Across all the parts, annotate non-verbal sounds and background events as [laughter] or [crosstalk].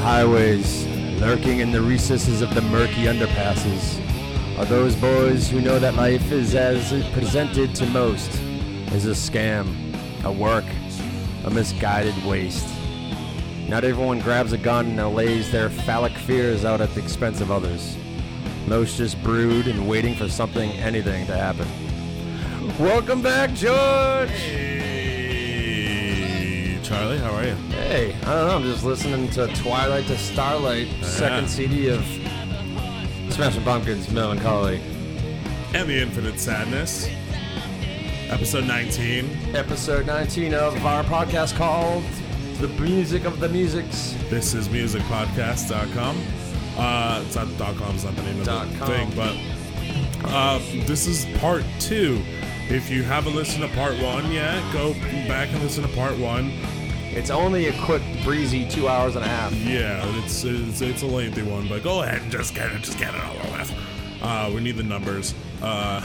highways, lurking in the recesses of the murky underpasses, are those boys who know that life is as presented to most is a scam, a work, a misguided waste. Not everyone grabs a gun and lays their phallic fears out at the expense of others. Most just brood and waiting for something, anything to happen. Welcome back, George! Hey, Charlie, how are you? Hey, I don't know, I'm just listening to Twilight to Starlight, second CD of Smashing Pumpkins, Mellon Collie. And the Infinite Sadness, episode 19. Episode 19 of our podcast called The Music of the Musics. This is musicpodcast.com. Uh, it's not dot .com, it's not the name of Dot the com. thing, but uh, this is part two. If you haven't listened to part one yet, go back and listen to part one. It's only a quick, breezy two hours and a half. Yeah, it's it's, it's a lengthy one, but go ahead and just get it, just get it over with. Uh, we need the numbers. [laughs] Uh,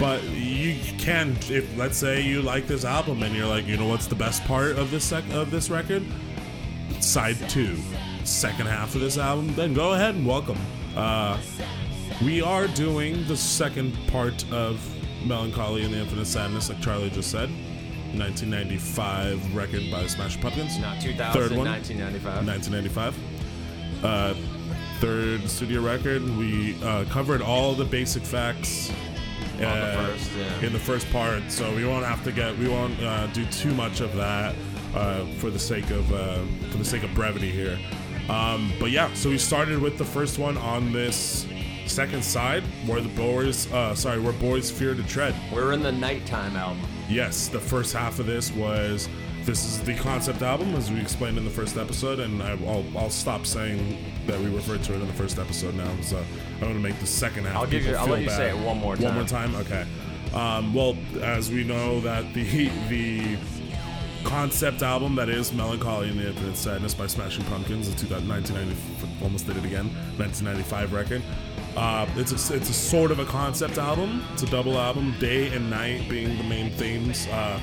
but you can, if let's say you like this album and you're like, you know, what's the best part of this sec- of this record? Side two, second half of this album. Then go ahead and welcome. Uh, we are doing the second part of Mellon Collie and the Infinite Sadness, like Charlie just said. 1995 record by the Smash Pumpkins. Not 2000, Third one. 1995. 1995. Uh, third studio record. We uh, covered all the basic facts the uh, first, yeah. in the first part, so we won't have to get we won't uh, do too much of that uh, for the sake of uh, for the sake of brevity here. Um, but yeah, so we started with the first one on this second side, where the boys, uh, sorry, where boys fear to tread. We're in the nighttime album. Yes, the first half of this was this is the concept album, as we explained in the first episode, and I, will I'll stop saying that we referred to it in the first episode now. So I want to make the second half. I'll give you- I'll let you bad. say it one more time. One more time, okay. Um, well, as we know that the the concept album that is Mellon Collie and the Infinite Sadness by Smashing Pumpkins, the 1990, almost did it again, 1995 record. Uh, it's a, it's a sort of a concept album. It's a double album, day and night being the main themes. Uh,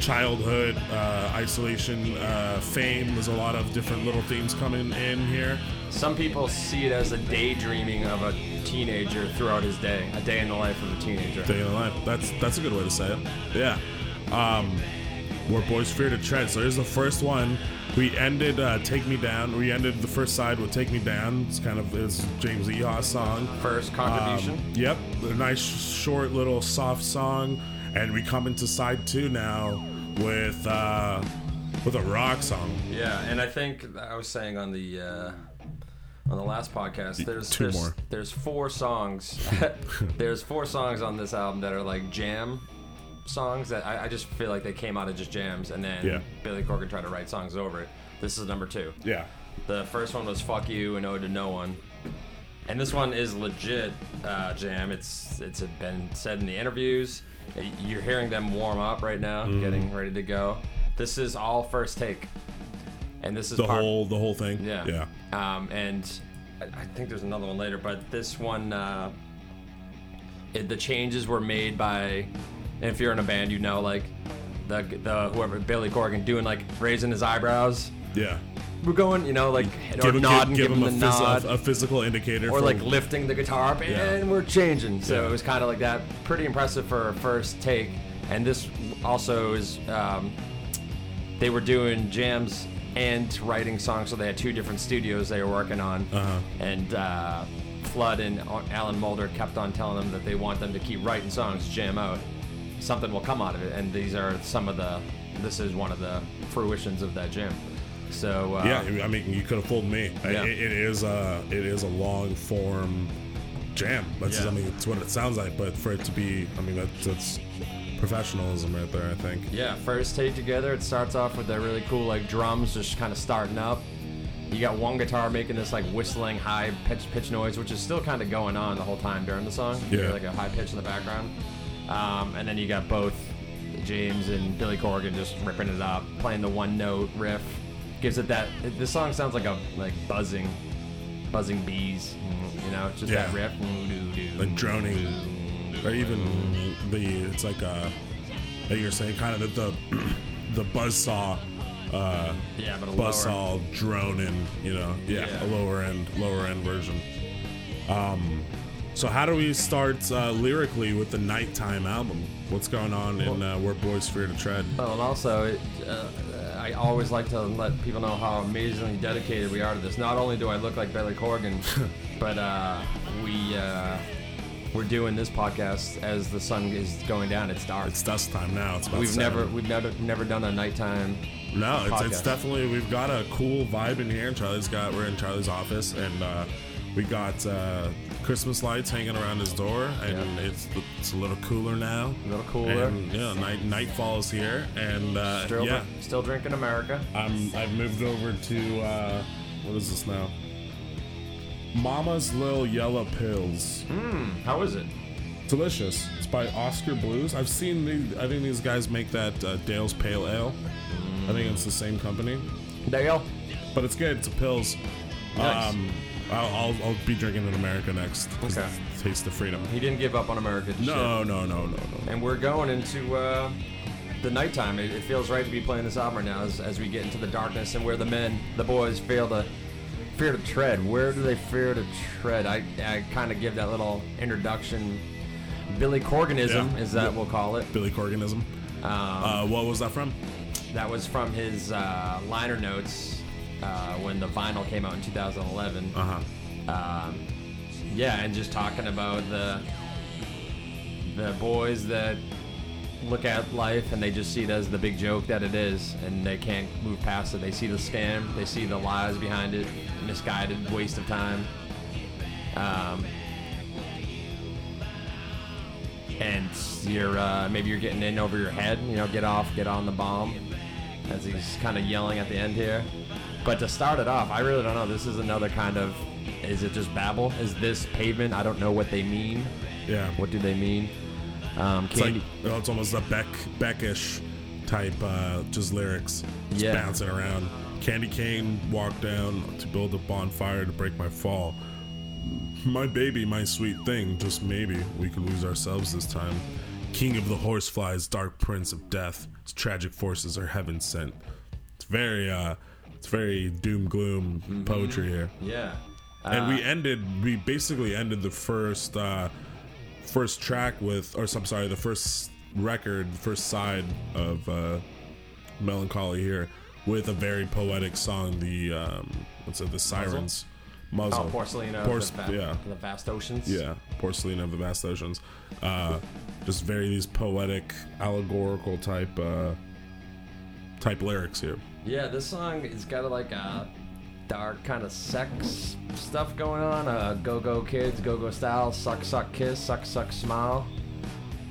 childhood, uh, isolation, uh, fame. There's a lot of different little themes coming in here. Some people see it as a daydreaming of a teenager throughout his day, a day in the life of a teenager. Day in the life. That's that's a good way to say it. Yeah. Um, where boys fear to tread. So here's the first one. We ended uh, "Take Me Down." We ended the first side with "Take Me Down." It's kind of it's James Iha song. First contribution. Um, yep, a nice short little soft song, and we come into side two now with uh, with a rock song. Yeah, and I think I was saying on the uh, on the last podcast, there's Two there's, more. there's four songs. [laughs] there's four songs on this album that are like jam songs that I, I just feel like they came out of just jams, and then Yeah. Billy Corgan tried to write songs over it. This is number two. Yeah, The first one was "Fuck You" and "Ode to No One," and this one is legit uh, jam. It's it's been said in the interviews. You're hearing them warm up right now, Mm-hmm. getting ready to go. This is all first take, and this is the part, whole the whole thing. yeah. yeah. Um, and I I think there's another one later, but this one, uh, it, the changes were made by. And if you're in a band, you know, like the the whoever Billy Corgan doing like raising his eyebrows. yeah. We're going, you know, like or Give, him- nodding, give, give him a, the phys- nod, a, a physical indicator, or for- like lifting the guitar up, and we're changing. So Yeah. it was kind of like that. Pretty impressive for a first take. And this also is, um, they were doing jams and writing songs, so they had two different studios they were working on. Uh-huh. And uh, Flood and Alan Moulder kept on telling them that they want them to keep writing songs, jam out. Something will come out of it. And these are some of the. This is one of the fruitions of that jam. So uh, Yeah, I mean, you could have fooled me. Yeah. It, it is a it is a long form jam. That's Yeah. I mean, it's what it sounds like. But for it to be, I mean, that's that's professionalism right there. I think. Yeah, first take together, it starts off with that really cool like drums just kind of starting up. You got one guitar making this like whistling high pitch pitch noise, which is still kind of going on the whole time during the song. You Yeah. like a high pitch in the background. Um, and then you got both James and Billy Corgan just ripping it up, playing the one note riff. Gives it that. it- This song sounds like a like buzzing, buzzing bees. You know, it's just that riff. Like droning, or even the it's like uh, like you're saying, kind of the [clears throat] the, the buzz saw uh, Yeah, but a buzz saw drone and you know yeah, Yeah. a lower end lower end version. Um, so how do we start uh, lyrically with the nighttime album? What's going on in uh, Where Boys Fear to Tread? Well, and also, it, uh, I always like to let people know how amazingly dedicated we are to this. Not only do I look like Billy Corgan, [laughs] but uh, we uh, we're doing this podcast as the sun is going down. It's dark. It's dusk time now. It's about we've seven. never we've never never done a nighttime. No, it's, it's definitely we've got a cool vibe in here. And Charlie's got we're in Charlie's office, and uh, we got uh, Christmas lights hanging around his door, and Yeah. it's it's a little cooler now. A little cooler. And yeah, night nightfall is here, and uh, Still, yeah, still drinking America. I'm I've moved over to uh, what is this now? Mama's Little Yellow Pills. How is it? Delicious. It's by Oskar Blues. I've seen these. I think these guys make that uh, Dale's Pale Ale. I think it's the same company, Dale. but it's good. It's a pills. Nice. Um, I'll, I'll, I'll be drinking in America next. Okay. Taste of freedom. He didn't give up on America. No, no, no, no, no. And we're going into uh, the nighttime. It, it feels right to be playing this album right now as, as we get into the darkness and where the men, the boys, fail to fear to tread. Where do they fear to tread? I, I kind of give that little introduction. Billy Corganism Yeah. is that we'll call it. Billy Corganism. Um, Uh, what was that from? that was from his uh, liner notes uh, when the vinyl came out in 2011. Uh huh. um, yeah, and just talking about the the boys that look at life and they just see it as the big joke that it is, and they can't move past it. They see the scam, they see the lies behind it, misguided waste of time. Um, and you're uh, maybe you're getting in over your head. You know, get off, get on the bomb, as he's kind of yelling at the end here. But to start it off, I really don't know. This is another kind of. Is it just babble? Is this pavement? I don't know what they mean. Yeah. What do they mean? Um, It's like oh, it's almost a Beck Beckish type, uh, just lyrics, just Yeah. bouncing around. Candy cane walked down to build a bonfire to break my fall. My baby, my sweet thing, just maybe we could lose ourselves this time. King of the horseflies, dark prince of death. Its tragic forces are heaven sent. It's very, uh, it's very doom gloom poetry here. Yeah. and Uh, we ended we basically ended the first uh first track with or I'm sorry the first record the first side of uh Mellon Collie here with a very poetic song the um what's it the sirens. Muzzle, Oh, Porcelina of Porce- the, va- yeah. the vast oceans. yeah Porcelina of the vast oceans. Uh just very these poetic allegorical type uh type lyrics here Yeah, this song is got a, like a dark kind of sex stuff going on. Uh, go go kids, go go style, suck suck kiss, suck suck smile.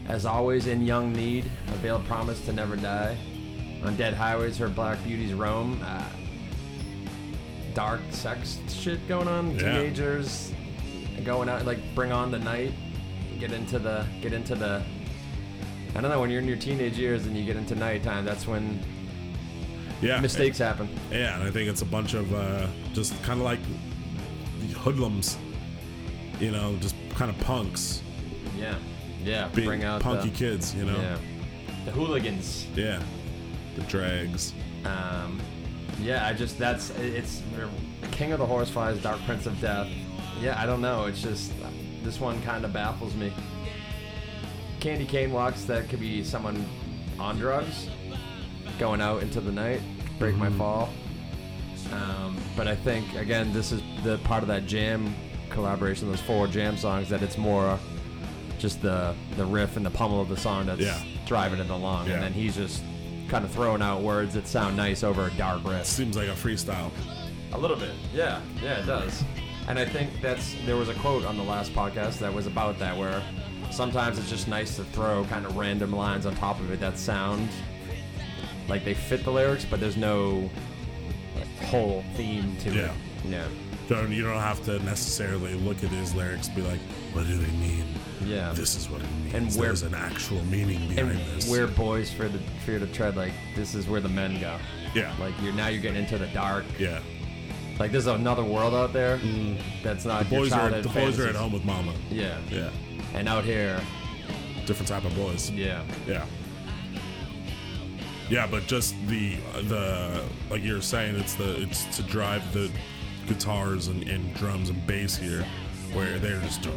As always, in young need, a veiled promise to never die. On dead highways, her black beauties roam. Uh, dark sex shit going on. Yeah. Teenagers going out like bring on the night. Get into the get into the. I don't know when you're in your teenage years and you get into nighttime. That's when yeah mistakes happen. Yeah, and I think it's a bunch of uh, just kind of like hoodlums, you know, just kind of punks, Yeah, yeah. being bring out punky the, kids, you know. Yeah, the hooligans. Yeah. the drags. Um, yeah, I just that's it's King of the Horseflies, Dark Prince of Death. Yeah, I don't know. It's just this one kind of baffles me. Candy cane walks. That could be someone on drugs, going out into the night, break my fall. Um, but I think again, this is the part of that jam collaboration, those four jam songs, that it's more just the the riff and the pummel of the song that's Yeah. driving it along, Yeah. and then he's just kind of throwing out words that sound nice over a dark riff. Seems like a freestyle. A little bit, yeah, yeah, it does. And I think that's there was a quote on the last podcast that was about that, where sometimes it's just nice to throw kind of random lines on top of it that sound like they fit the lyrics, but there's no like, whole theme to Yeah. it. Yeah, Don't you don't have to necessarily look at his lyrics and be like, what do they mean? yeah. This is what it means. And where- There's an actual meaning behind this. where boys fear to fear to tread, like this is where the men go. yeah, Like you're now you're getting into the dark. yeah. Like there's another world out there mm. that's not your Boys are the boys are at home with mama. Yeah, Yeah, and out here, different type of boys. yeah. Yeah. Yeah, but just the the like you were saying, it's the it's to drive the guitars and, and drums and bass here, where they're just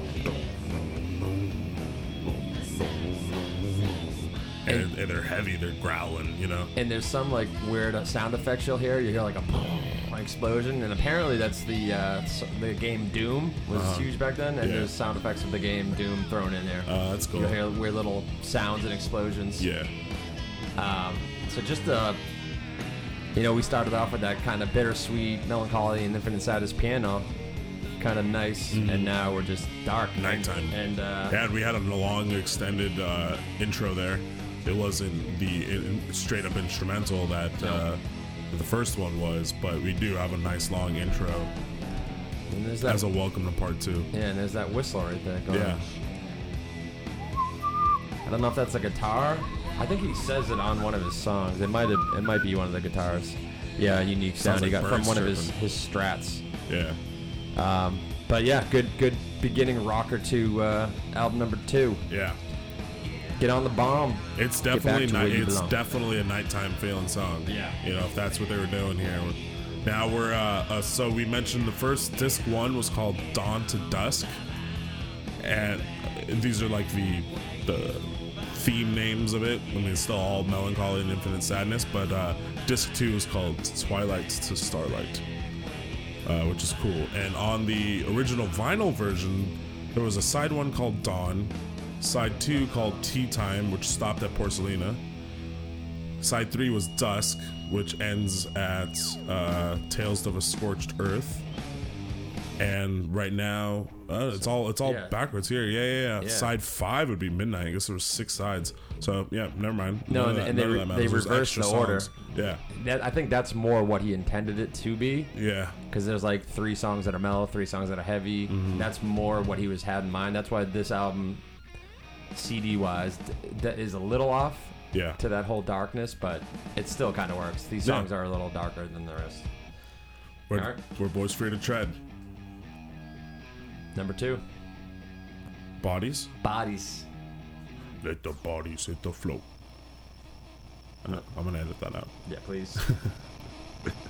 and, and they're heavy, they're growling, you know. And there's some like weird sound effects you'll hear. You hear like a explosion, and apparently that's the uh, the game Doom was huge back then, and Uh-huh. Yeah. there's sound effects of the game Doom thrown in there. Uh, that's cool. You'll hear weird little sounds and explosions. Yeah, Um, so just uh, you know, we started off with that kind of bittersweet Mellon Collie and infinite sadness piano, kind of nice, and now we're just dark Mm-hmm. Nighttime. And uh, and we had a long extended uh, intro there. It wasn't the straight up instrumental that uh, the first one was, but we do have a nice long intro and there's that as a welcome to part two. yeah, and there's that whistle right there. Going Yeah. I don't know if that's a guitar. I think he says it on one of his songs. It might have. It might be one of the guitars. Yeah, unique sound Sounds he like got from birds one of his chirping. his strats. Yeah. Um, but yeah, good good beginning rocker to uh, album number two. Yeah. Get on the bomb. It's back definitely to night. where you It's belong. definitely a nighttime feeling song. Yeah. You know, if that's what they were doing here. Now we're uh, uh so we mentioned the first disc one was called Dawn to Dusk, and these are like the the theme names of it. I mean, it's still all Mellon Collie and infinite sadness, but uh, disc two is called Twilight to Starlight. uh, which is cool. And on the original vinyl version, there was a side one called Dawn, side two called Tea Time, which stopped at Porcelina. Side three was Dusk, which ends at uh, Tales of a Scorched Earth. And right now, uh, it's all it's all Yeah. backwards here. Yeah, yeah, yeah, Yeah. Side five would be Midnight. I guess there was six sides. So yeah, never mind. No, None and- that- and they re- they reversed the order. songs. Yeah, That, I think that's more what he intended it to be. yeah, because there's like three songs that are mellow, three songs that are heavy. Mm-hmm. That's more what he was had in mind. That's why this album, CD wise, that is a little off yeah. to that whole darkness, but it still kind of works. These Yeah. songs are a little darker than the rest. We're, Alright. we're boys free to tread. Number two, Bodies. Bodies. Let the bodies hit the floor. Uh, I'm gonna edit that out. Yeah, please. [laughs]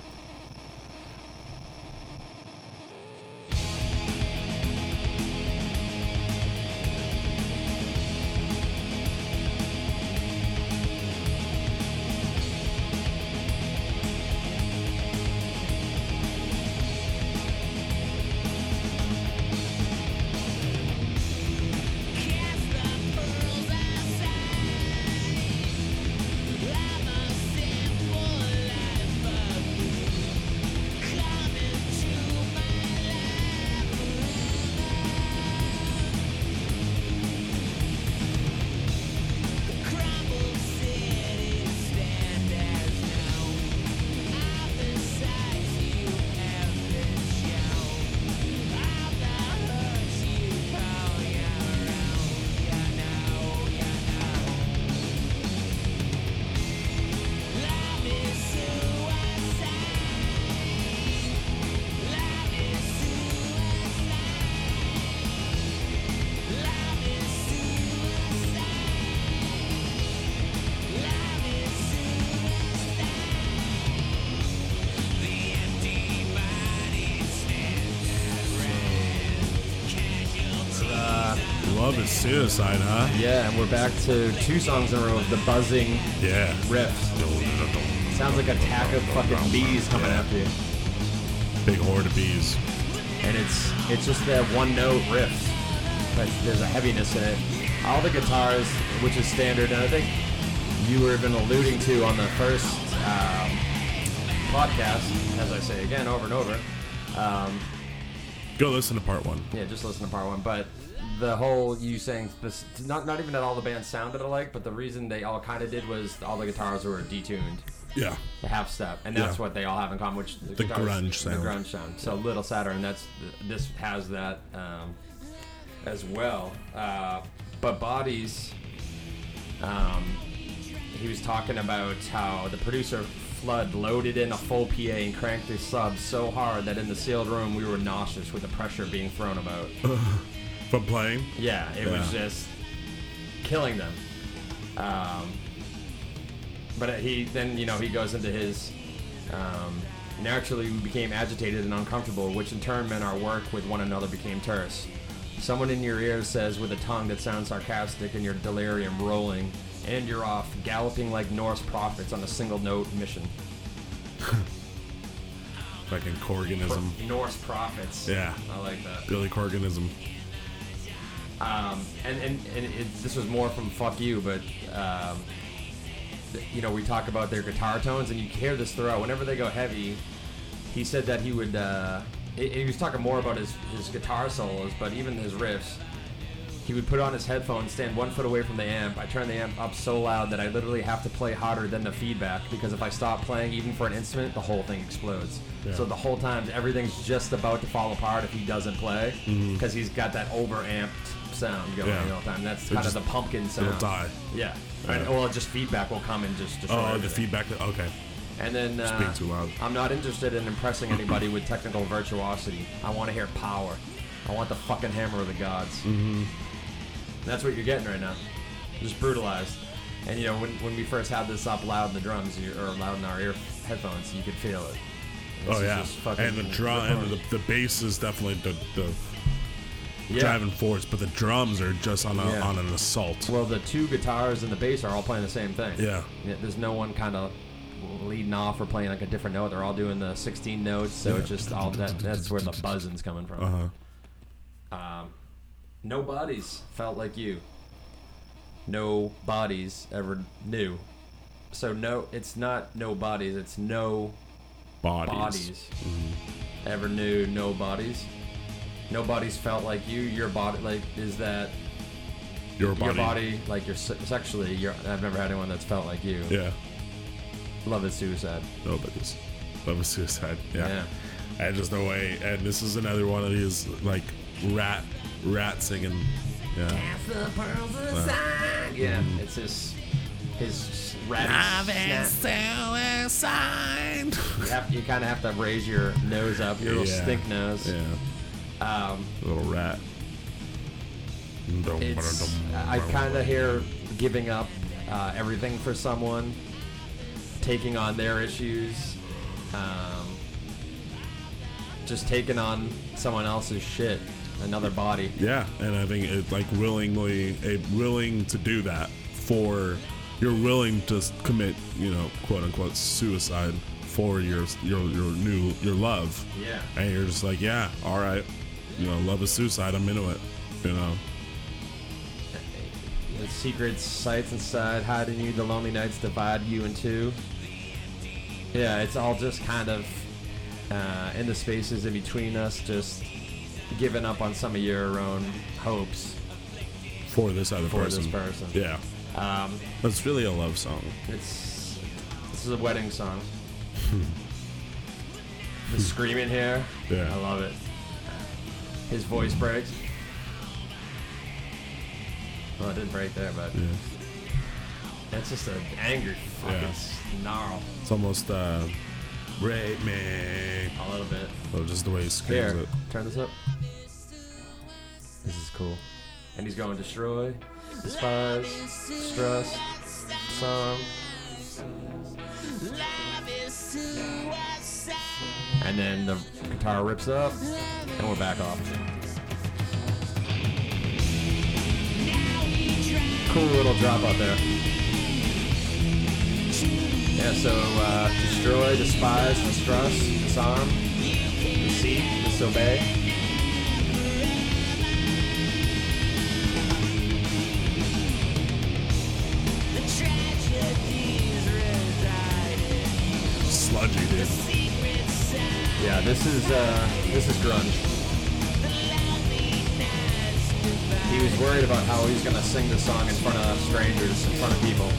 suicide, huh? yeah, and we're back to two songs in a row of the buzzing Yeah. riffs. Sounds like a pack of fucking bees coming Yeah. after you. Big horde of bees. and it's it's just that one note riff, but there's a heaviness in it. All the guitars, which is standard, and I think you were even alluding to on the first um, podcast, as I say again over and over. Um, Go listen to part one. yeah, just listen to part one, but the whole you saying not not even that all the bands sounded alike, but the reason they all kind of did was all the guitars were detuned. Yeah. the half step, and that's Yeah. what they all have in common. Which the, The guitars- grunge sound. the grunge sound. So Little Saturn, that's this has that um, as well. Uh, but bodies, um, he was talking about how the producer Flood loaded in a full PA and cranked the sub so hard that in the sealed room we were nauseous with the pressure being thrown about. From playing. Yeah, it was just killing them. Um, but he then you know he goes into his um, naturally we became agitated and uncomfortable, which in turn meant our work with one another became terse. Someone in your ear says with a tongue that sounds sarcastic and your delirium rolling, and you're off galloping like Norse prophets on a single note mission. [laughs] Fucking Corganism. Norse prophets. Yeah. I like that. Billy Corganism. Um, and and, and it, this was more from fuck you, but um, th- you know we talk about their guitar tones, and you hear this throughout. Whenever they go heavy, he said that he would. Uh, he, he was talking more about his his guitar solos, but even his riffs. He would put on his headphones, stand one foot away from the amp. I turn the amp up so loud that I literally have to play harder than the feedback because if I stop playing, even for an instrument, the whole thing explodes. Yeah. So the whole time, everything's just about to fall apart if he doesn't play because he's got that over amped sound going. Yeah. the time. That's kind just- of the pumpkin sound. Die. Yeah. Yeah. And, well, just feedback will come and just destroy Oh, the everything. feedback. Okay. And then uh, being too loud. I'm not interested in impressing [laughs] anybody with technical virtuosity. I want to hear power. I want the fucking hammer of the gods. Mm-hmm. That's what you're getting right now. Just brutalized. And you know, when, when we first had this up loud in the drums, you, or loud in our ear headphones, you could feel it. This Oh is yeah. just fucking And the drum and the, the bass is definitely the, the yeah. driving force, but the drums are just on a, Yeah. on an assault. Well, the two guitars and the bass are all playing the same thing. Yeah. there's no one kind of leading off or playing like a different note. They're all doing the 16 notes, so Yeah. it's just all that. That's where the buzzing's coming from. Uh huh. Um, no bodies felt like you. No bodies ever knew. So no, it's not no bodies. It's no Bodies. bodies ever knew no bodies. Nobody's felt like you. Your body, like, is that Your body. your body, like, you're sexually. You're, I've never had anyone that's felt like you. Yeah. Love is suicide. Nobody's. Love is suicide. Yeah. Yeah. And just no way. And this is another one of these like rat rat singing. Yeah. Cast the pearls uh, aside. Yeah, mm-hmm. it's his his ratty snap. suicide. You, have, you kind of have to raise your nose up, your little Yeah. stink nose. Yeah. Um, Little rat. it's I kind of hear giving up uh, everything for someone, taking on their issues, um, just taking on someone else's shit, another body. Yeah, and I think it's like willingly, a willing to do that for you're willing to commit, you know, quote unquote suicide for your your your new your love, Yeah. and you're just like, yeah, all right, you know, love is suicide. I'm into it, you know. The secret sights inside hiding you, the lonely nights divide you in two. Yeah, it's all just kind of uh, in the spaces in between us, just giving up on some of your own hopes For this other for person. this person. Yeah, Um, it's really a love song. it's this is a wedding song. [laughs] the screaming here, Yeah. I love it. His voice breaks. Well, it didn't break there, but Yeah. it's just an angry fucking Yeah. snarl. It's almost uh, rape me. A little bit. Oh, just the way he screams Here, it. turn this up. This is cool. And he's going destroy, despise, distrust, song. And then the guitar rips up, and we're back off. Cool little drop out there. Yeah, so uh, destroy, despise, distrust, disarm, deceit, disobey. Sludgy, dude. Yeah, this is uh, this is grunge. He was worried about how he was gonna sing the song in front of strangers, in front of people.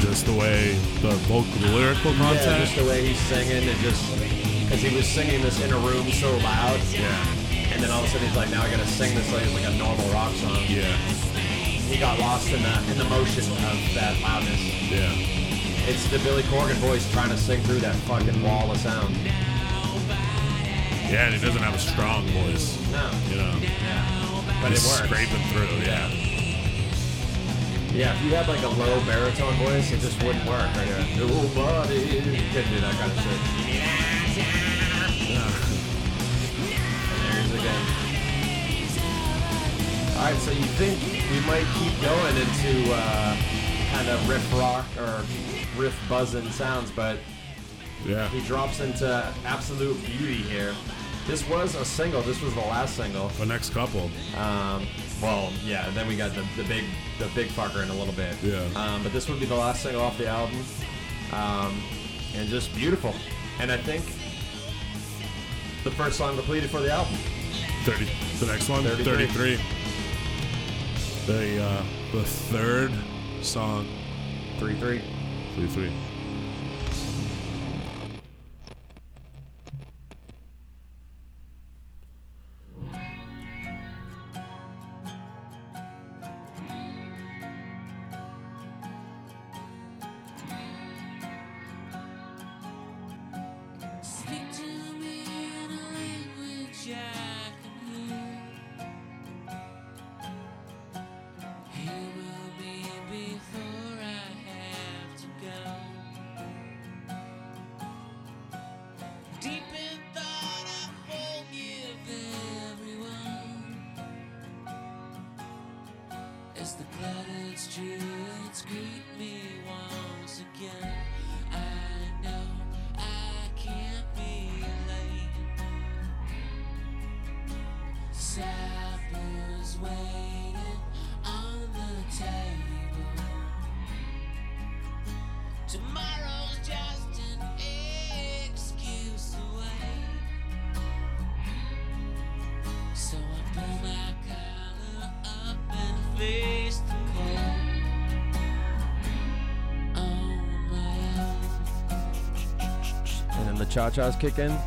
Just the way the vocal, the lyrical Yeah, content. just the way he's singing, and just because he was singing this in a room so loud, yeah. and then all of a sudden he's like, now I gotta sing this like, like a normal rock song. Yeah. He got lost in the in the motion of that loudness. Yeah. It's the Billy Corgan voice trying to sing through that fucking wall of sound. Yeah, and he doesn't have a strong voice. No. You know. Yeah. But He's it works. scraping through. Yeah. Yeah, if you had like a low baritone voice, it just wouldn't work. Right here. Nobody. You couldn't do that kind of shit. And there's again. All right, so you think we might keep going into uh, kind of riff rock or riff buzzing sounds, but Yeah. he drops into absolute beauty here. This was a single. This was the last single. The next couple. Um, well, yeah. Then we got the, the big the big fucker in a little bit. Yeah. Um, but this would be the last single off the album, um, and just beautiful. And I think the first song completed for the album. 30. The next one. 33. 33. The uh, the third song. Three three. 33. Speak cha chas kick in.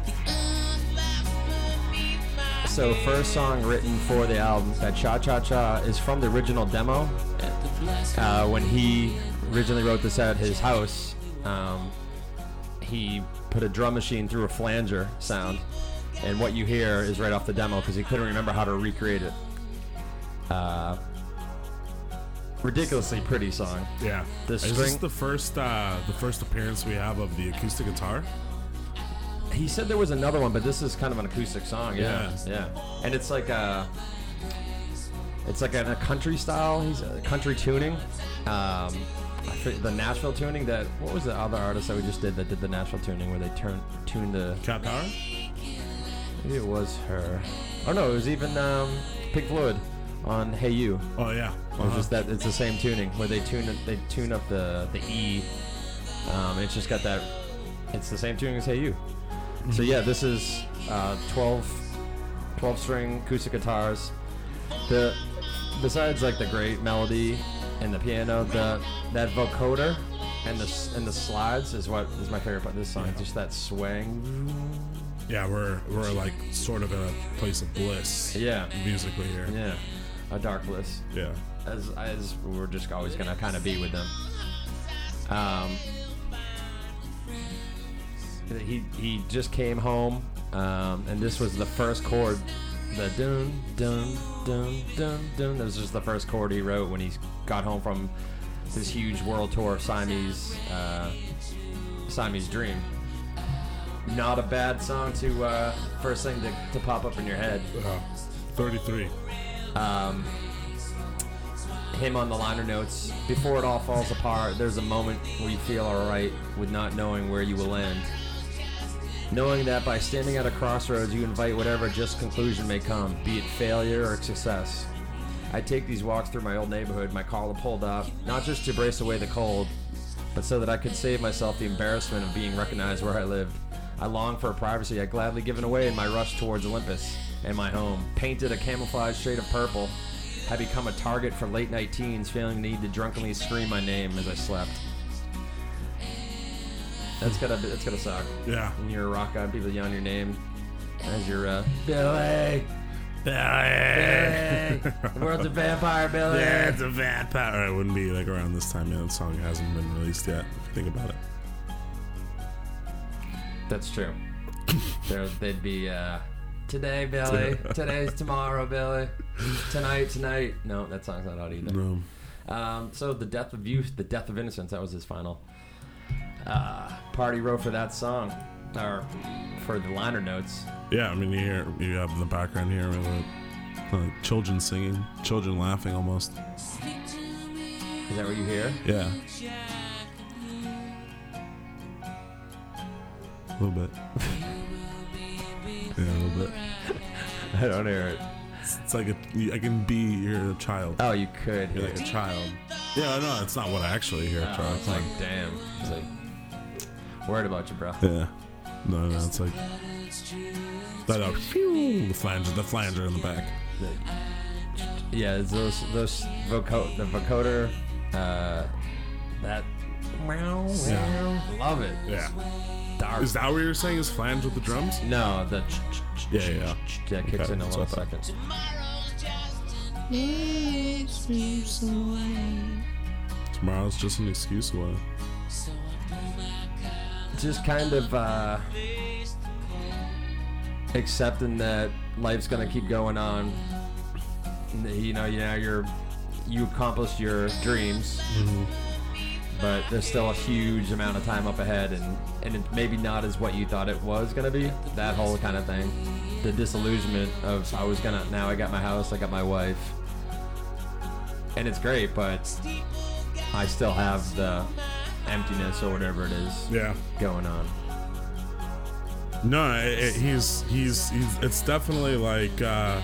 So first song written for the album, that cha cha cha, is from the original demo. uh, when he originally wrote this at his house, um, he put a drum machine through a flanger sound, and what you hear is right off the demo because he couldn't remember how to recreate it. Uh, ridiculously pretty song. Yeah. The Is this the first uh, the first appearance we have of the acoustic guitar? He said there was another one, but this is kind of an acoustic song. Yeah, yeah, and it's like a, it's like in a country style. He's a country tuning. Um, the Nashville tuning. That what was the other artist that we just did that did the Nashville tuning where they turn tuned the. Cat Power? Maybe it was her. Oh no, it was even um, Pink Floyd on Hey You. Oh yeah. Uh-huh. just that it's the same tuning where they tune it, they tune up the the E. Um, it's just got that. It's the same tuning as Hey You. So yeah, this is uh, 12, 12 string acoustic guitars. The besides like the great melody and the piano, the that vocoder and the and the slides is what is my favorite part of this song. Just that swing. Yeah, we're we're like sort of in a place of bliss. Yeah. Musically here. Yeah, a dark bliss. Yeah. as as we're just always gonna kind of be with them. Um, he he just came home, um, and this was the first chord, the dun dun dun dun dun. That was just the first chord he wrote when he got home from his huge world tour of Siamese uh, Siamese Dream. Not a bad song to uh, first thing to, to pop up in your head. Uh, 33. um, him on the liner notes. Before it all falls apart, there's a moment where you feel alright with not knowing where you will end. Knowing that by standing at a crossroads, you invite whatever just conclusion may come, be it failure or success. I take these walks through my old neighborhood, my collar pulled up, not just to brace away the cold, but so that I could save myself the embarrassment of being recognized where I lived. I long for a privacy I'd gladly given away in my rush towards Olympus and my home. Painted a camouflage shade of purple, had become a target for late night teens feeling the need to drunkenly scream my name as I slept. That's gotta that's gotta suck. Yeah. When you're a rock guy, people yell your name as you're uh, Billy. Yeah, The world's a vampire, Billy. Yeah, it's a vampire. It wouldn't be like around this time. Yeah, the song hasn't been released yet. If you think about it. That's true. [laughs] there, they'd be uh, today, Billy. Today's tomorrow, Billy. Tonight, tonight. No, that song's not out either. No. Um, so the death of youth, the death of innocence. That was his final uh, party wrote for that song, or for the liner notes. Yeah, I mean, you hear you have in the background here with like children singing, children laughing almost. Is that what you hear? Yeah. A little bit. yeah, a little bit. [laughs] I don't hear it. It's like a, I can be your child. Oh, you could You're hear like a child. Yeah, no, it's not what I actually hear, Charlie. it's like, damn. It's like, worried about you, bro. yeah. No, no, it's like that. Uh, phew, the flanger, the flanger in the back. Yeah, it's those those voco- the vocoder, uh, that. Meow, Yeah. Love it. Yeah. Dark. Is that what you're saying? Is flange with the drums? No, the Yeah, yeah. yeah kicks Okay, in a that's little what I thought. second. Tomorrow's just an excuse away. Just kind of uh, accepting that life's gonna keep going on. You know, yeah, you're you accomplished your dreams, but there's still a huge amount of time up ahead, and and it maybe not as what you thought it was gonna be. That whole kind of thing, the disillusionment of I was gonna now I got my house, I got my wife, and it's great, but I still have the emptiness or whatever it is Yeah. going on. No, it, it- he's he's he's. It's definitely like. uh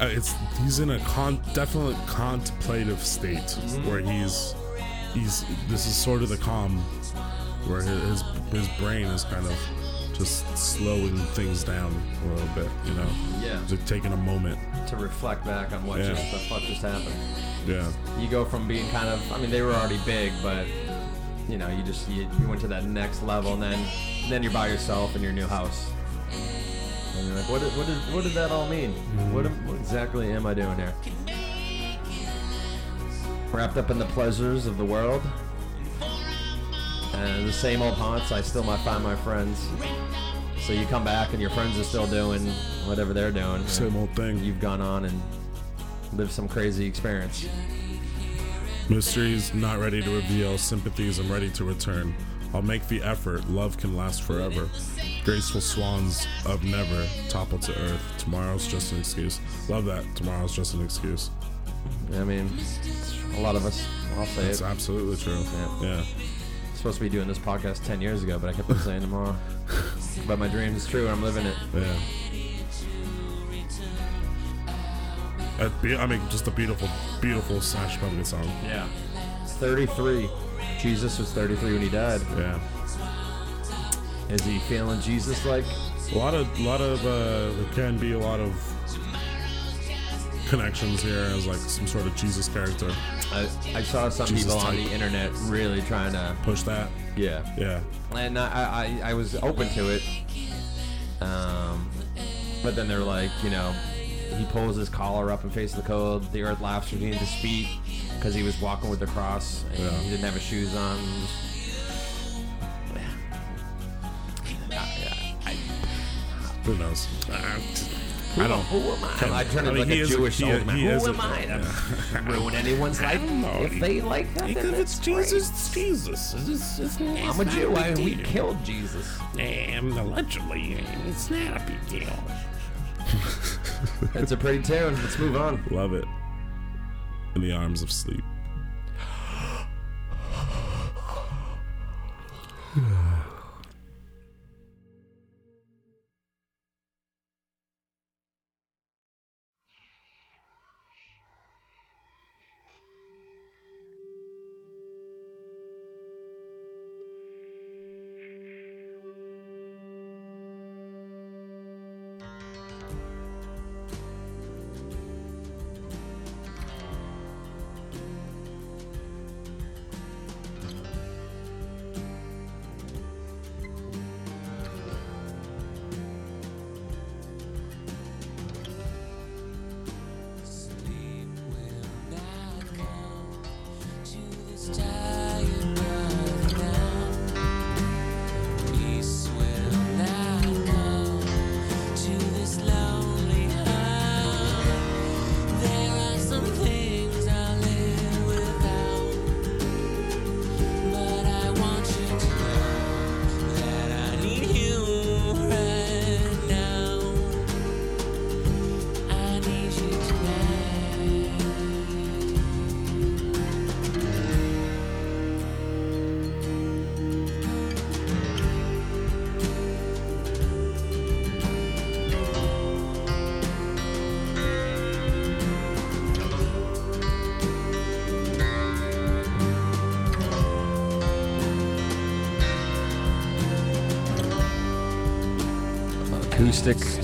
it's he's in a con definite contemplative state where he's he's this is sort of the calm where his his brain is kind of just slowing things down a little bit you know Yeah. just taking a moment To reflect back on what Yeah. just the fuck just happened. yeah You go from being kind of I mean they were already big, but you know, you just you, you went to that next level and then then you're by yourself in your new house. And you're like, what did, what did, what did that all mean? Mm-hmm. What, am- what exactly am I doing here? Wrapped up in the pleasures of the world. And the same old haunts, I still might find my friends. So you come back and your friends are still doing whatever they're doing. same old thing You've gone on and lived some crazy experience. mysteries not ready to reveal sympathies i'm ready to return i'll make the effort love can last forever graceful swans of never topple to earth tomorrow's just an excuse love that tomorrow's just an excuse I mean, a lot of us, I'll say It's it. absolutely true. Yeah. Yeah. Supposed to be doing this podcast 10 years ago, but I kept on saying tomorrow. but my dream is true and I'm living it. Yeah. Be- I mean, just a beautiful, beautiful Smash Pumpkin song. Yeah. 33. Jesus was 33 when he died. Yeah. Is he feeling Jesus like? A lot of, lot of, uh, there can be a lot of connections here as like some sort of Jesus character. I, I saw some Jesus people on type. the internet really trying to. Push that. Yeah. Yeah. And I, I, I was open to it. Um, but then they're like, you know, he pulls his collar up and faces the cold. The earth laughs between his feet because he was walking with the cross and Yeah. he didn't have his shoes on. Who knows? I don't. Who am I? I turned I into mean, like he a is a- Jewish old man. he Who is a- am I to yeah. [laughs] ruin anyone's life? If they like that, then it's Jesus. It's Jesus. It's, it's, I'm a Jew. I, we killed Jesus. Damn, allegedly, it's not a big deal. It's a pretty tune. Let's move on. Love it. In the arms of sleep.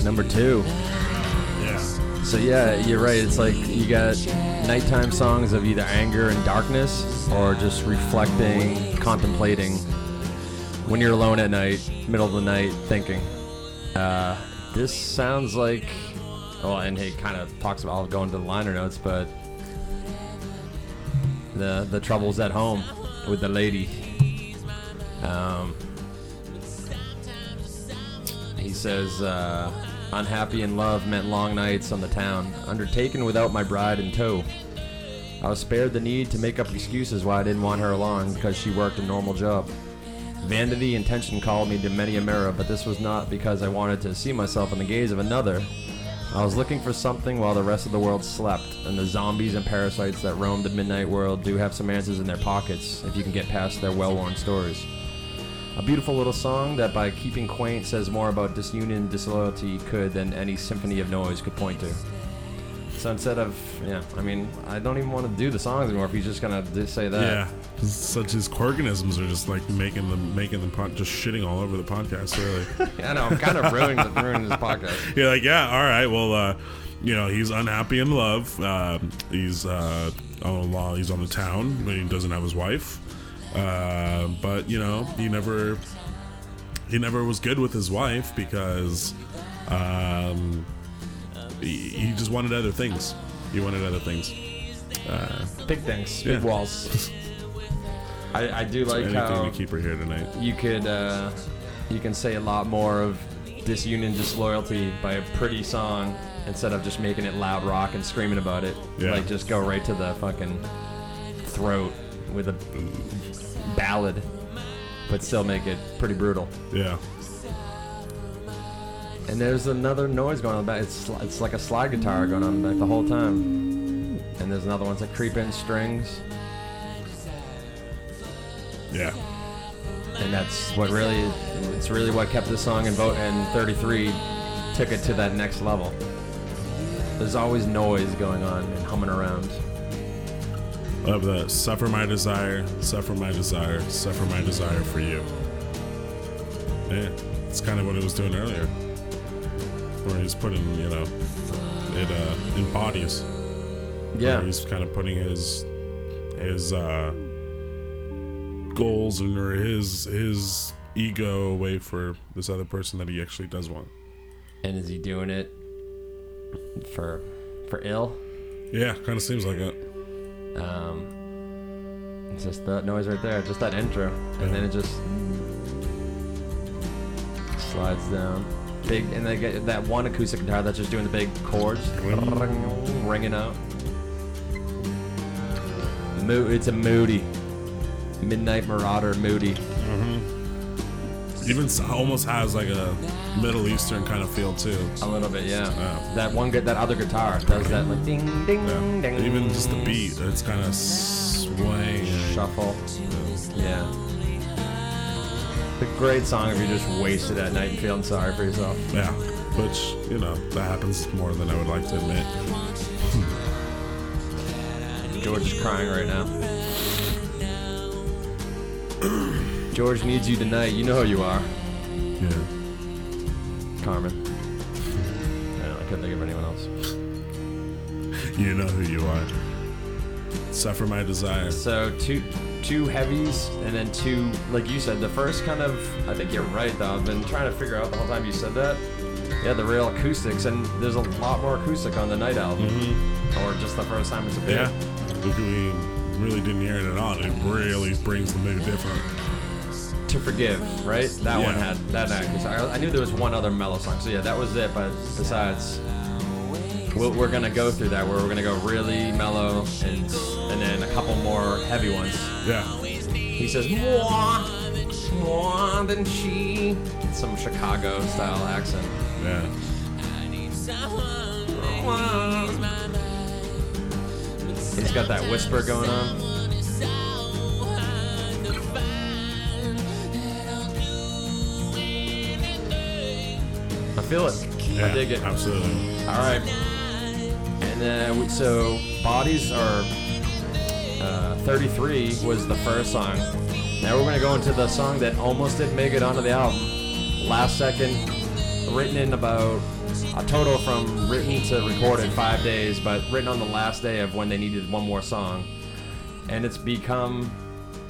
Number two. Yeah. So yeah, you're right. It's like you got nighttime songs of either anger and darkness, or just reflecting, contemplating. When you're alone at night, middle of the night, thinking. Uh, this sounds like, well, and he kind of talks about. I'll go into the liner notes, but the the troubles at home with the lady. Um, he says, uh, unhappy in love meant long nights on the town, undertaken without my bride in tow. I was spared the need to make up excuses why I didn't want her along because she worked a normal job. Vanity and tension called me to many a mirror, but this was not because I wanted to see myself in the gaze of another. I was looking for something while the rest of the world slept, and the zombies and parasites that roam the midnight world do have some answers in their pockets if you can get past their well worn stories. A beautiful little song that, by keeping quaint, says more about disunion and disloyalty could than any symphony of noise could point to. So instead of, yeah, I mean, I don't even want to do the songs anymore if he's just gonna say that. Yeah. Such as organisms are just like making them, making them, pod, just shitting all over the podcast. Really. [laughs] I know, I'm kind of ruining, ruining this podcast. [laughs] You're like, yeah, all right. Well, uh, you know, he's unhappy in love. Uh, he's uh, on the law. He's on the town, but he doesn't have his wife. Uh, but you know, he never, he never was good with his wife because um, he, he just wanted other things. He wanted other things. Uh, Big things, big Yeah. walls. [laughs] I, I do like anything how to keep her here tonight. you could uh, you can say a lot more of disunion, disloyalty by a pretty song instead of just making it loud rock and screaming about it. Yeah. Like just go right to the fucking throat with a ballad, but still make it pretty brutal. Yeah. And there's another noise going on the back. It's it's like a slide guitar going on the back the whole time. And there's another one that's like creep in strings. Yeah. and that's what really it's really what kept this song in vote and 33 took it to that next level there's always noise going on and humming around Love the suffer my desire, suffer my desire, suffer my desire for you. Yeah, it's kind of what it was doing earlier, where he's putting, you know, it uh, embodies. yeah where he's kind of putting his his uh, goals and or his his ego away for this other person that he actually does want. and is he doing it for for ill Yeah, kind of seems like it. Um it's just that noise right there just that intro. And then it just slides down. Big and they get that one acoustic guitar that's just doing the big chords. Ringing out. Mo- it's a moody. Midnight marauder moody. Mhm Even almost has like a Middle Eastern kind of feel too. a little bit yeah, Yeah. that one gu- that other guitar does that like ding ding Yeah. ding Even just the beat, it's kind of swaying. shuffle yeah it's a great song if you're just wasted at night and feeling sorry for yourself Yeah, which you know that happens more than I would like to admit. [laughs] George is crying right now. [clears throat] George needs you tonight. You know who you are, Yeah, Carmen. I, know, I couldn't think of anyone else. you know who you are. Suffer my desire. So two two heavies and then two like you said, the first kind of I think you're right though. I've been trying to figure out the whole time you said that. Yeah, the real acoustics and there's a lot more acoustic on the night album. Mm-hmm. Or just the first time it's appeared. Yeah, we, we really didn't hear it at all. It really brings the mood different. To Forgive, right? That one had that. 'cause I, I knew there was one other mellow song. So yeah, that was it. But besides, we'll, we're gonna go through that where we're gonna go really mellow and and then a couple more heavy ones. Yeah, He says more, more than she. Some Chicago style accent. yeah. He's got that whisper going on. Feel it. yeah I dig it. Absolutely. All right. And then we, so bodies are uh, 33 was the first song. Now we're gonna go into the song that almost didn't make it onto the album. Last second, written in about a total from written to recorded five days, but written on the last day of when they needed one more song, and it's become,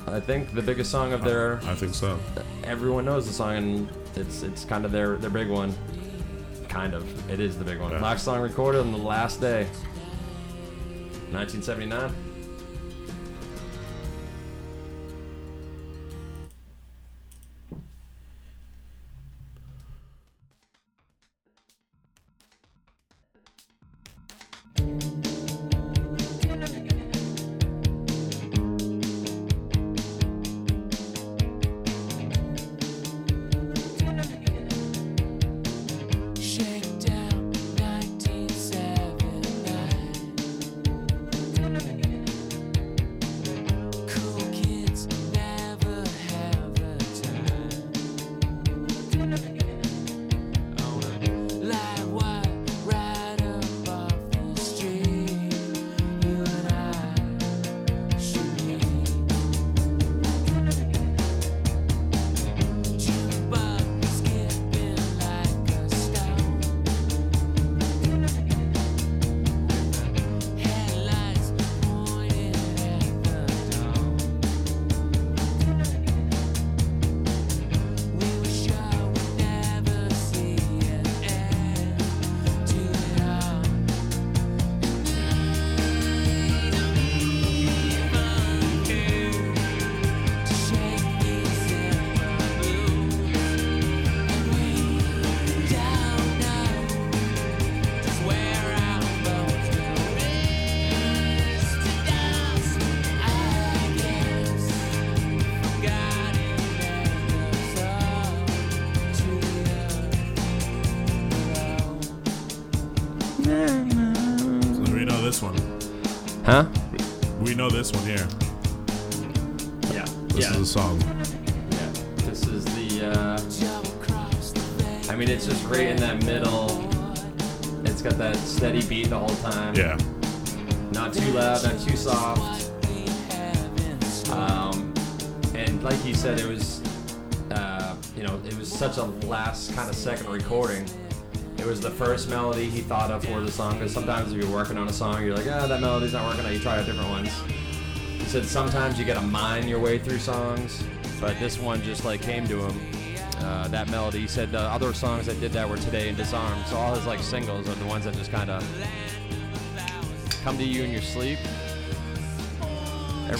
I think, the biggest song of their. I think so. Everyone knows the song, and it's it's kind of their their big one. Kind of, it is the big one. Yeah. Last song recorded on the last day, 1979. Song, you're like, ah, that melody's not working out. You try out different ones. He said sometimes you gotta mine your way through songs, but this one just like came to him. Uh, that melody. He said the other songs that did that were Today and Disarm. So all his like singles are the ones that just kind of come to you in your sleep.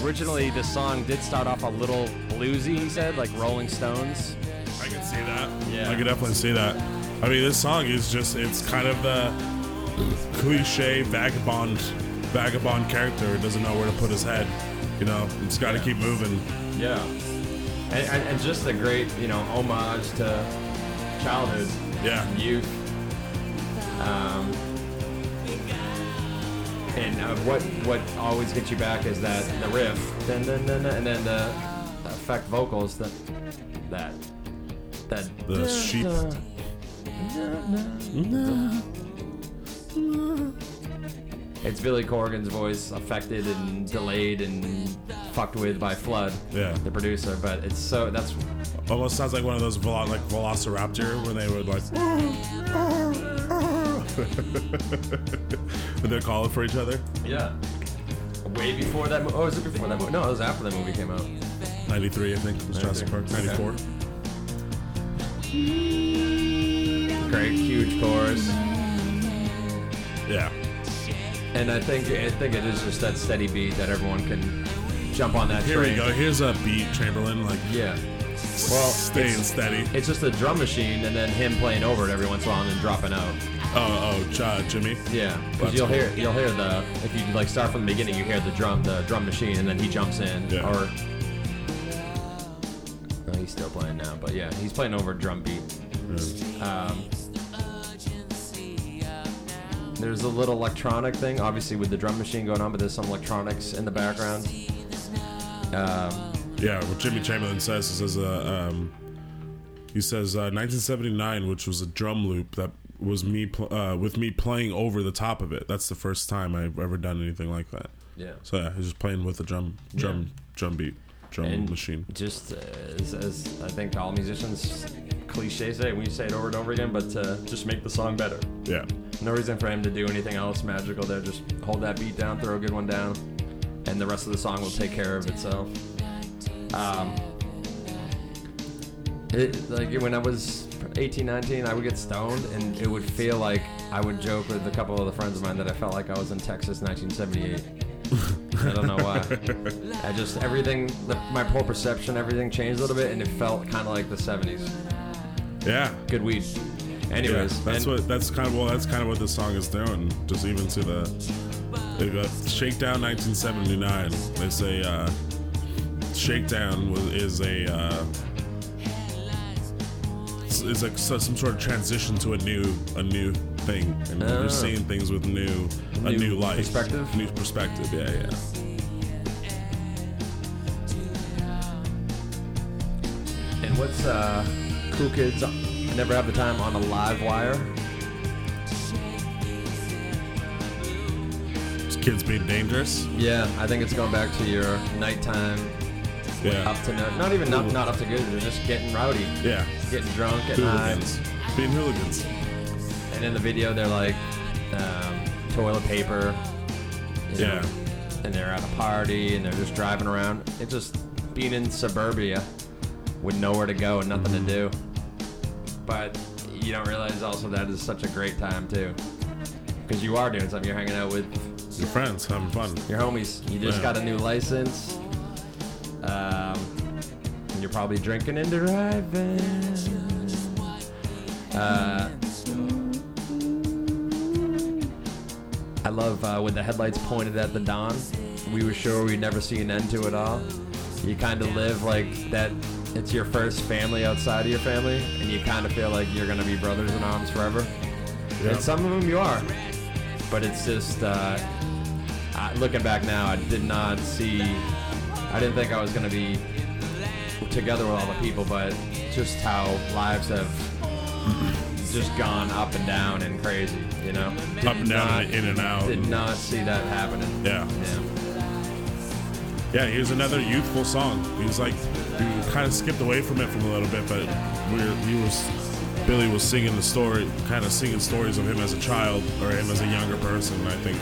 Originally, this song did start off a little bluesy. He said, like Rolling Stones. I can see that. Yeah. I can definitely see that. I mean, this song is just, it's kind of the cliche vagabond, vagabond character who doesn't know where to put his head. You know, it's got to keep moving. Yeah. And, and, and just a great, you know, homage to childhood, Yeah. youth. Um, and uh, what what always gets you back is that the riff, dun, dun, dun, dun, and then the effect vocals that that that The sheep. It's Billy Corgan's voice affected and delayed and fucked with by Flood, Yeah. the producer. But it's so that's Almost sounds like one of those velo- like Velociraptor when they would like. [laughs] when they're calling for each other. yeah. Way before that. Mo- oh, was it before that movie? No, it was after that movie came out. 93, I think, was Jurassic Park. 94. Great, huge chorus, Yeah. and I think I think it is just that steady beat that everyone can jump on that Here we go. Here's a beat, Chamberlin, like Yeah. Well, staying it's- steady. It's just a drum machine, and then him playing over it every once in a while and then dropping out. Oh, oh, J- Jimmy. Yeah, That's because you'll hear you'll hear the if you like start from the beginning, you hear the drum the drum machine, and then he jumps in. Yeah. Or no, he's still playing now, but yeah, he's playing over a drum beat. Um, there's a little electronic thing, obviously with the drum machine going on, but there's some electronics in the background. Um, Yeah, what Jimmy Chamberlin says is, says uh, um, he says uh, 1979, which was a drum loop that was me pl- uh, with me playing over the top of it. That's the first time I've ever done anything like that. yeah. So yeah, he's just playing with the drum drum drum beat. Drum And machine. Just uh, as, as I think all musicians cliche say, we say it over and over again, but uh, just make the song better. Yeah. No reason for him to do anything else magical there. Just hold that beat down, throw a good one down, and the rest of the song will take care of itself. Um, it, like when I was 18, 19, I would get stoned, and it would feel like I would joke with a couple of the friends of mine that I felt like I was in Texas, 1978. [laughs] I don't know why. [laughs] I just everything, the, my whole perception, everything changed a little bit, and it felt kind of like the 70s. Yeah. Good weed. Yeah, Anyways, that's and- what that's kind of well that's kind of what this song is doing. Just even to the they got Shakedown 1979. They say uh, Shakedown was, is a uh, is- is like so- some sort of transition to a new a new thing, and Oh. you're seeing things with new a New new light perspective? new perspective. Yeah, yeah. And what's uh, Cool Kids Never Have the Time on a live wire? It's kids being dangerous. Yeah, I think it's going back to your nighttime Yeah, up to no, not even not, not up to good. They're just getting rowdy, yeah. getting drunk at night. Hooligans being hooligans. And in the video, they're like um, toilet paper. you know, Yeah. and they're at a party and they're just driving around. It's just being in suburbia with nowhere to go and nothing to do. But you don't realize also that is such a great time too. Because you are doing something. You're hanging out with Your friends having fun. your homies. You just Yeah. got a new license. Um, and you're probably drinking and driving. Uh, I love uh, with the headlights pointed at the dawn. We were sure we'd never see an end to it all. You kind of live like that. It's your first family outside of your family, and you kind of feel like you're gonna be brothers in arms forever. Yeah. And some of them you are, but it's just uh, I, looking back now, I did not see. I didn't think I was gonna be together with all the people, but just how lives have just gone up and down and crazy. You know, Did Up and down not- in and out. Did not see that happening. Yeah. Yeah. Yeah, here's another youthful song. He's like, we kind of skipped away from it for a little bit, but we were, he was, Billy was singing the story, kind of singing stories of him as a child or him as a younger person. I think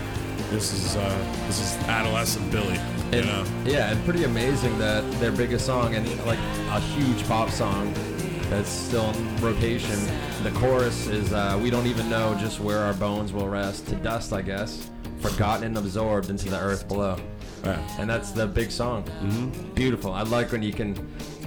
this is uh, this is adolescent Billy. You And, know, Yeah, and pretty amazing that their biggest song and like a huge pop song that's still in rotation. The chorus is uh, "We don't even know just where our bones will rest to dust, I guess, forgotten and absorbed into the earth below." And that's the big song. Mm-hmm. Beautiful. I like when you can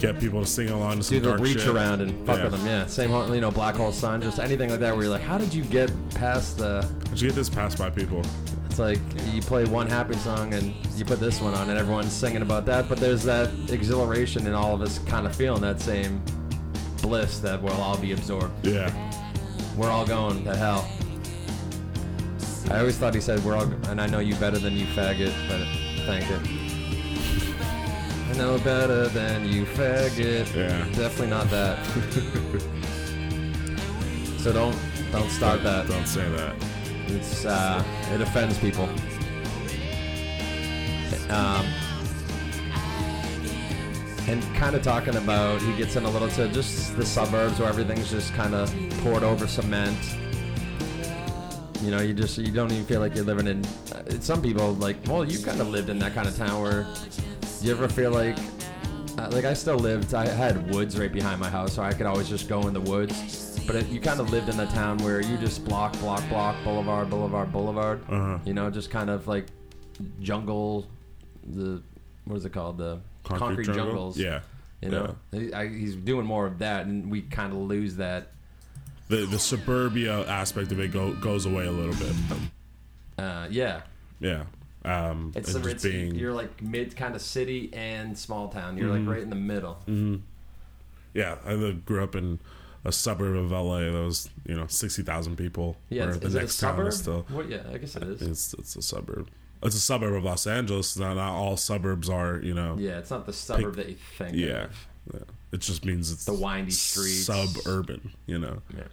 get people to sing along to some do the reach shit. around and fuck Yeah. with them. Yeah, same you know Black Hole Sun, just anything like that where you're like, how did you get past the? How did you get this passed by people? It's like you play one happy song and you put this one on and everyone's singing about that, but there's that exhilaration in all of us kind of feeling that same bliss that we'll all be absorbed. Yeah. We're all going to hell. I always thought he said we're all, and I know you better than you faggot, but thank you. I know better than you faggot. Yeah. Definitely not that. [laughs] so don't don't start that. Don't say that. It's uh, it offends people. Um, and kind of talking about he gets in a little to just the suburbs where everything's just kind of poured over cement. You know, you just you don't even feel like you're living in. Uh, some people like, well, you kind of lived in that kind of town where you ever feel like, uh, like I still lived. I had woods right behind my house, so I could always just go in the woods. But it, you kind of lived in a town where you just block, block, block, boulevard, boulevard, boulevard. Uh-huh. You know, just kind of like jungle. The what is it called? The concrete, jungle? jungles. Yeah. You know, He- I, he's doing more of that, and we kind of lose that. The the suburbia aspect of it go, goes away a little bit. Uh, yeah, Yeah. Um, it's, the it's being you're like mid kind of city and small town. You're Mm-hmm. like right in the middle. Yeah, I grew up in a suburb of LA that was, you know, 60,000 people. Yeah, where it's, the is a next town suburb? is still. What? Yeah, I guess it is. It's, it's a suburb. It's a suburb of Los Angeles. Not, not all suburbs are, you know. Yeah, it's not the suburb that you think. Yeah. of. yeah. It just means it's The windy streets. suburban, you know. Yeah.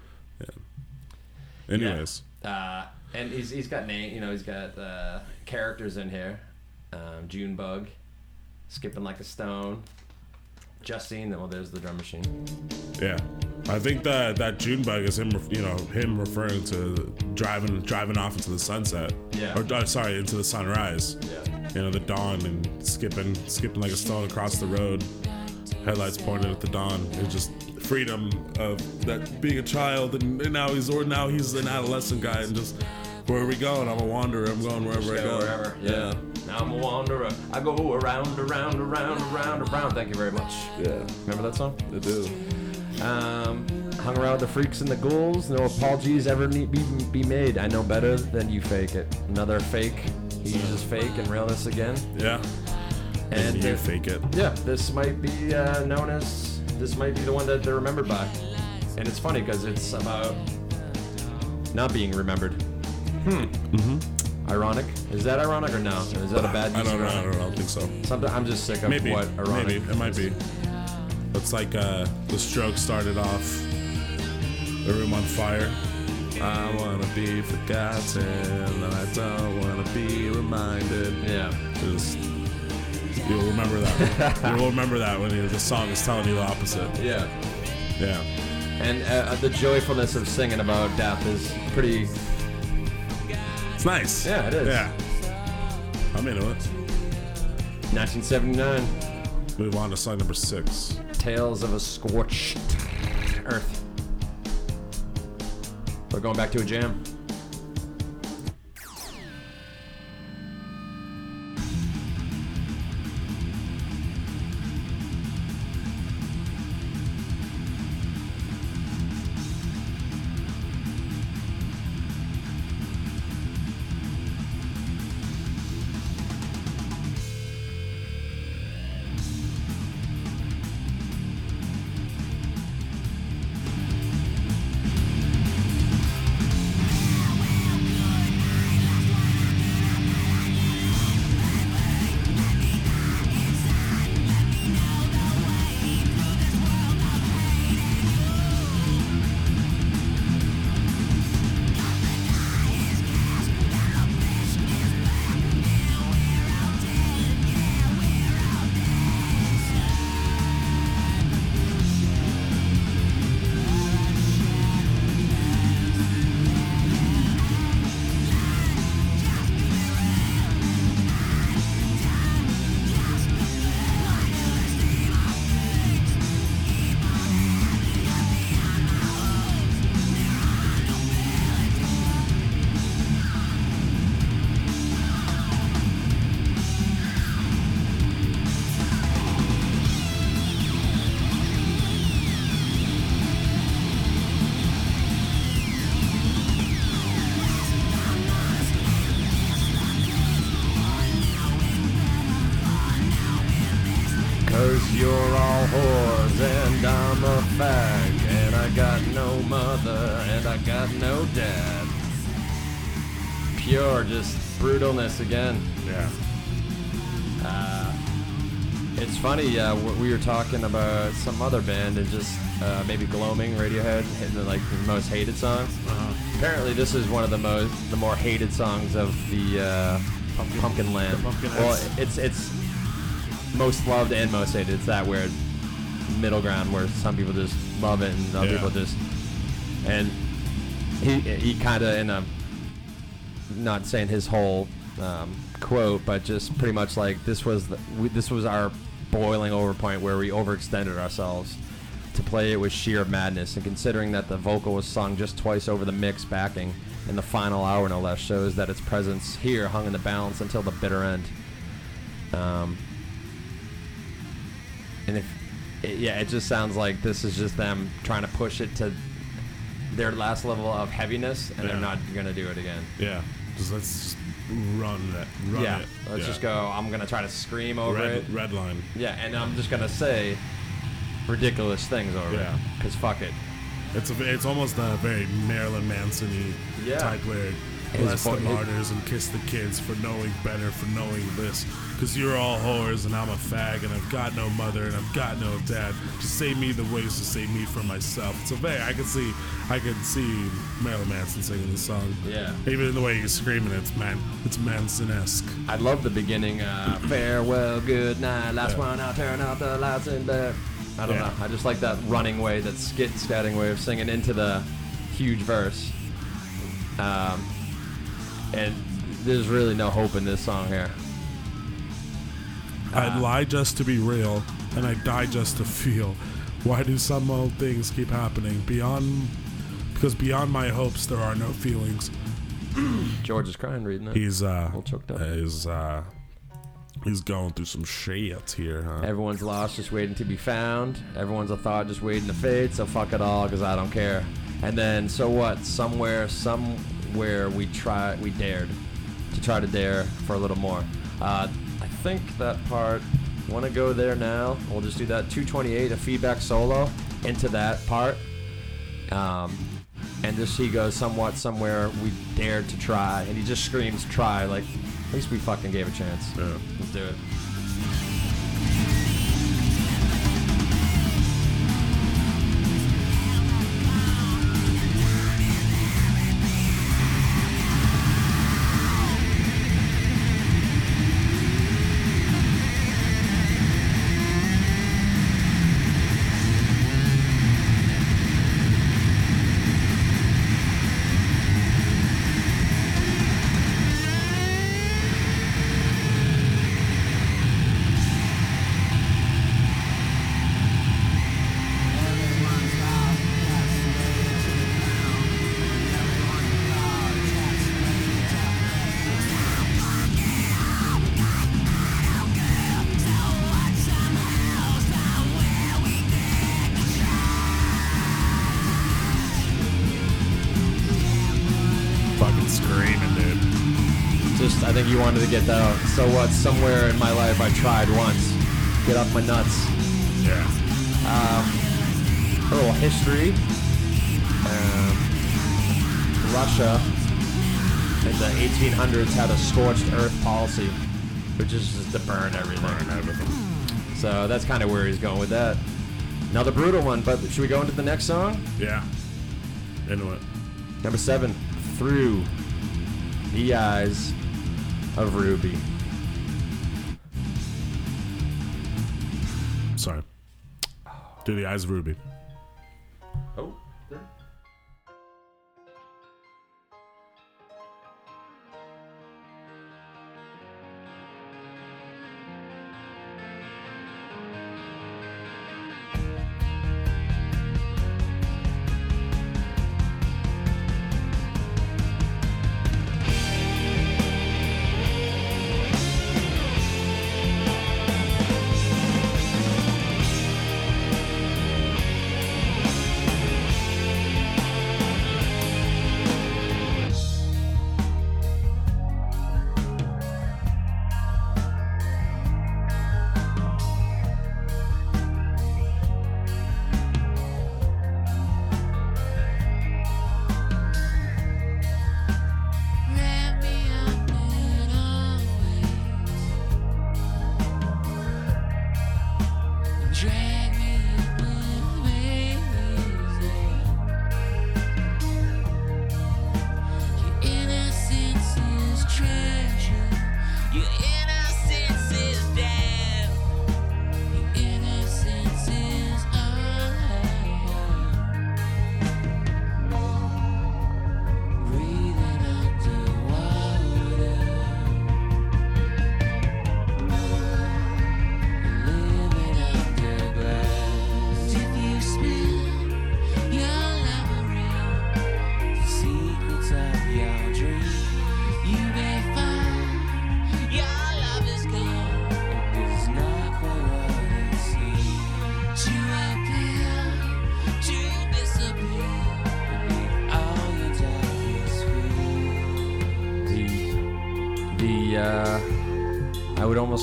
Anyways, Uh, and he's he's got name. You know, he's got uh, characters in here. Um, Junebug. skipping like a stone. Justine, well, there's the drum machine. Yeah, I think that that June bug is him, you know, him referring to driving driving off into the sunset. Yeah. Or uh, sorry, into the sunrise. Yeah. You know, the dawn and skipping skipping like a stone across the road. Headlights pointed at the dawn. It's just freedom of that being a child and, and now he's or now he's an adolescent guy and just where are we going? I'm a wanderer. I'm going wherever I Go wherever. Yeah. Now I'm a wanderer. I go around, around, around, around, around. Thank you very much. Yeah, Remember that song? I do. Um, hung around with the freaks and the ghouls. No apologies ever need be, be made. I know better than you fake it. Another fake. He uses fake and realness again. Yeah. And And you fake it. yeah, this might be uh, known as this might be the one that they're remembered by. And it's funny because it's about not being remembered. Hmm. Mm-hmm. Ironic? Is that ironic or no? Is that a bad? I don't know. I don't, know, I don't think so. Something I'm just sick of Maybe. what ironic. Maybe it might be. It's like uh, the stroke started off the room on fire. I wanna be forgotten, and I don't wanna be reminded. Yeah. Just you'll remember that. [laughs] you'll remember that when the song is telling you the opposite. Yeah. Yeah. And uh, the joyfulness of singing about death is pretty. It's nice. Yeah, it is. Yeah. I'm into it. 1979, Move on to song number six. Tales of a Scorched Earth. We're going back to a jam. Again. Yeah. It's funny, uh, we were talking about some other band and just uh, maybe Gloaming, Radiohead, the, like the most hated songs. Apparently, this is one of the most, the more hated songs of the uh, Pumpkin- Pumpkin Land. the Pumpkin well, it's it's most loved and most hated. It's that weird middle ground where some people just love it and other Yeah. people just and he he kind of in a not saying his whole um, quote, but just pretty much like this was the, we, this was our boiling over point where we overextended ourselves to play it with sheer madness. And considering that the vocal was sung just twice over the mix backing in the final hour no less, shows that its presence here hung in the balance until the bitter end. Um, and if it, yeah, it just sounds like this is just them trying to push it to their last level of heaviness, and Yeah. they're not gonna do it again. Yeah. Just let's just run it. Run yeah, it. let's Yeah. just go. I'm gonna try to scream over Red, it. red line. Yeah, and I'm just gonna say ridiculous things over Yeah. it. Cause fuck it. It's a, it's almost a very Marilyn Manson-y Yeah. type lyric. Bless the martyrs and kiss the kids for knowing better, for knowing this. Cause you're all whores and I'm a fag and I've got no mother and I've got no dad. Just save me the ways to save me from myself. So hey, I can see I can see Marilyn Manson singing this song. Yeah. Even in the way he's screaming, it's man it's Manson esque. I love the beginning. Uh, Farewell, good night. Last Yeah. one, I'll turn out the lights in bed. I don't Yeah. know. I just like that running way, that skit scatting way of singing into the huge verse. Um, and there's really no hope in this song here. I'd lie just to be real, and I'd die just to feel. Why do some old things keep happening? Beyond because beyond my hopes there are no feelings. [clears throat] George is crying reading that. He's uh All choked up. he's uh he's going through some shit here, huh? Everyone's lost, just waiting to be found. Everyone's a thought, just waiting to fade. So fuck it all, cause I don't care. And then, so what? Somewhere, somewhere, we try, we dared to try to dare for a little more. Uh, I think that part. Want to go there now? We'll just do that 228, a feedback solo into that part. Um, and just he goes somewhat somewhere we dared to try, and he just screams try like at least we fucking gave a chance. Yeah. Let's do it. Get that out. So what? Somewhere in my life, I tried once. Get off my nuts. Yeah. A little history. Um, Russia in the 1800s had a scorched earth policy, which is just to burn everything. Burn everything. So that's kind of where he's going with that. Another brutal one, but should we go into the next song? Yeah. Into it. Number seven, Through the Eyes of Ruby. Sorry. Do the eyes of Ruby.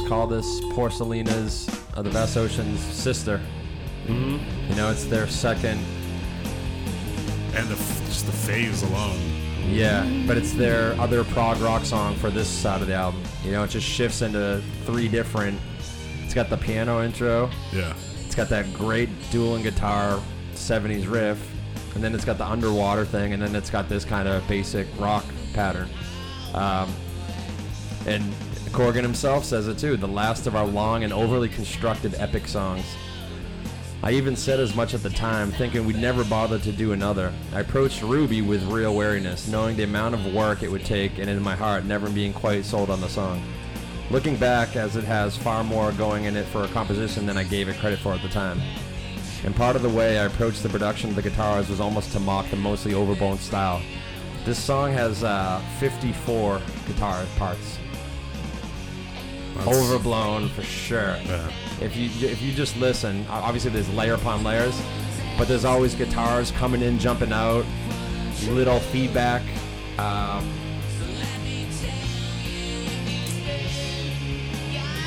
Call this Porcelina's of the Vast Ocean's sister. You know, it's their second. And the just the phase alone. Yeah, but it's their other prog rock song for this side of the album. You know, it just shifts into three different. It's got the piano intro. Yeah. It's got that great dueling guitar 70s riff, and then it's got the underwater thing, and then it's got this kind of basic rock pattern. Um, and Corgan himself says it too the last of our long and overly constructed epic songs. I even said as much at the time, thinking we'd never bother to do another. I approached Ruby with real wariness, knowing the amount of work it would take, and in my heart, never being quite sold on the song. Looking back, as it has far more going in it for a composition than I gave it credit for at the time. And part of the way I approached the production of the guitars was almost to mock the mostly overblown style. This song has uh, 54 guitar parts. That's- Overblown for sure. Yeah. If you if you just listen, obviously there's layer upon layers, but there's always guitars coming in, jumping out, little feedback. Um,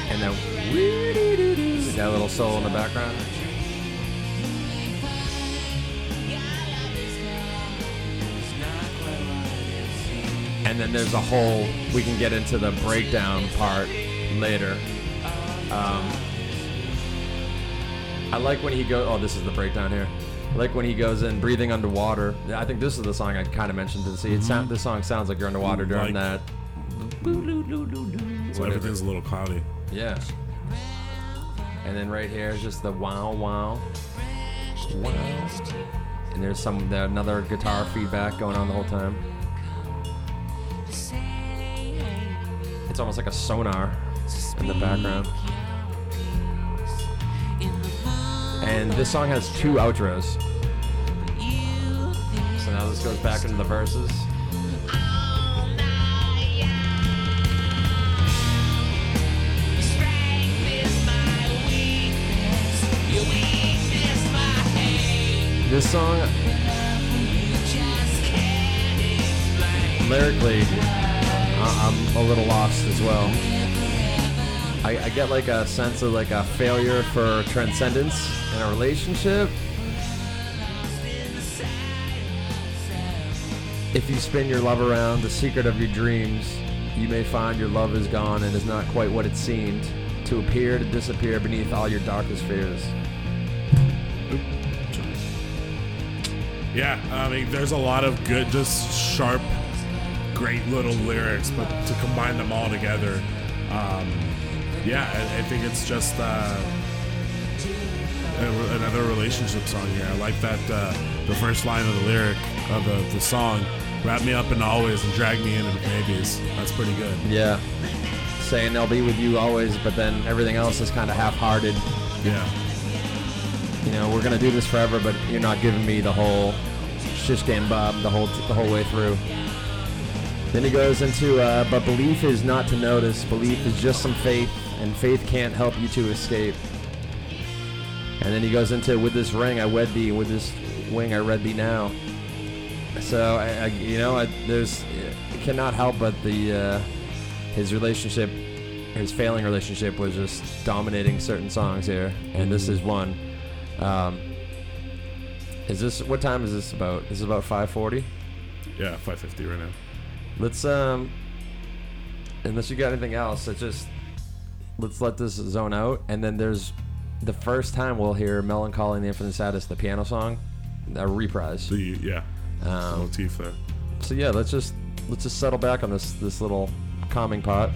and then that little solo in the background. And then there's a whole. We can get into the breakdown part later. Um, I like when he goes. Oh, this is the breakdown here. I like when he goes in breathing underwater. I think this is the song I kind of mentioned to see. It sound, this song sounds like you're underwater during Like- that. So everything's a little cloudy. Yeah. And then right here is just the wow wow. Wow. And there's some the, another guitar feedback going on the whole time. It's almost like a sonar in the background. And this song has two outros. So now this goes back into the verses. This song, lyrically, I'm a little lost as well. I, I get like a sense of like a failure for transcendence in a relationship. If you spin your love around the secret of your dreams, you may find your love is gone and is not quite what it seemed, to appear to disappear beneath all your darkest fears. Yeah, I mean, there's a lot of good, just sharp, great little lyrics, but to combine them all together, um, yeah, I, I think it's just uh, another relationship song here. I like that uh, the first line of the lyric of the, the song, "Wrap me up in always and drag me into the babies." That's pretty good. Yeah. Saying they'll be with you always, but then everything else is kind of half-hearted. Yeah, You know, we're gonna do this forever, but you're not giving me the whole shish game bob the whole the whole way through. Then he goes into, uh, but belief is not to notice. Belief is just some faith, and faith can't help you to escape. And then he goes into, with this ring I wed thee, with this wing I read thee now. So I, I you know, I, there's it cannot help but the uh, his relationship, his failing relationship was just dominating certain songs here, and this is one. Um, is this what time is this about? This is about 5:40. yeah, 550 right now. Let's um, unless you got anything else, let's just let's let this zone out, and then there's the first time we'll hear "Mellon Collie and the Infinite Sadness," the piano song, a reprise. The yeah, Um, motif there. so yeah, let's just let's just settle back on this this little calming pot.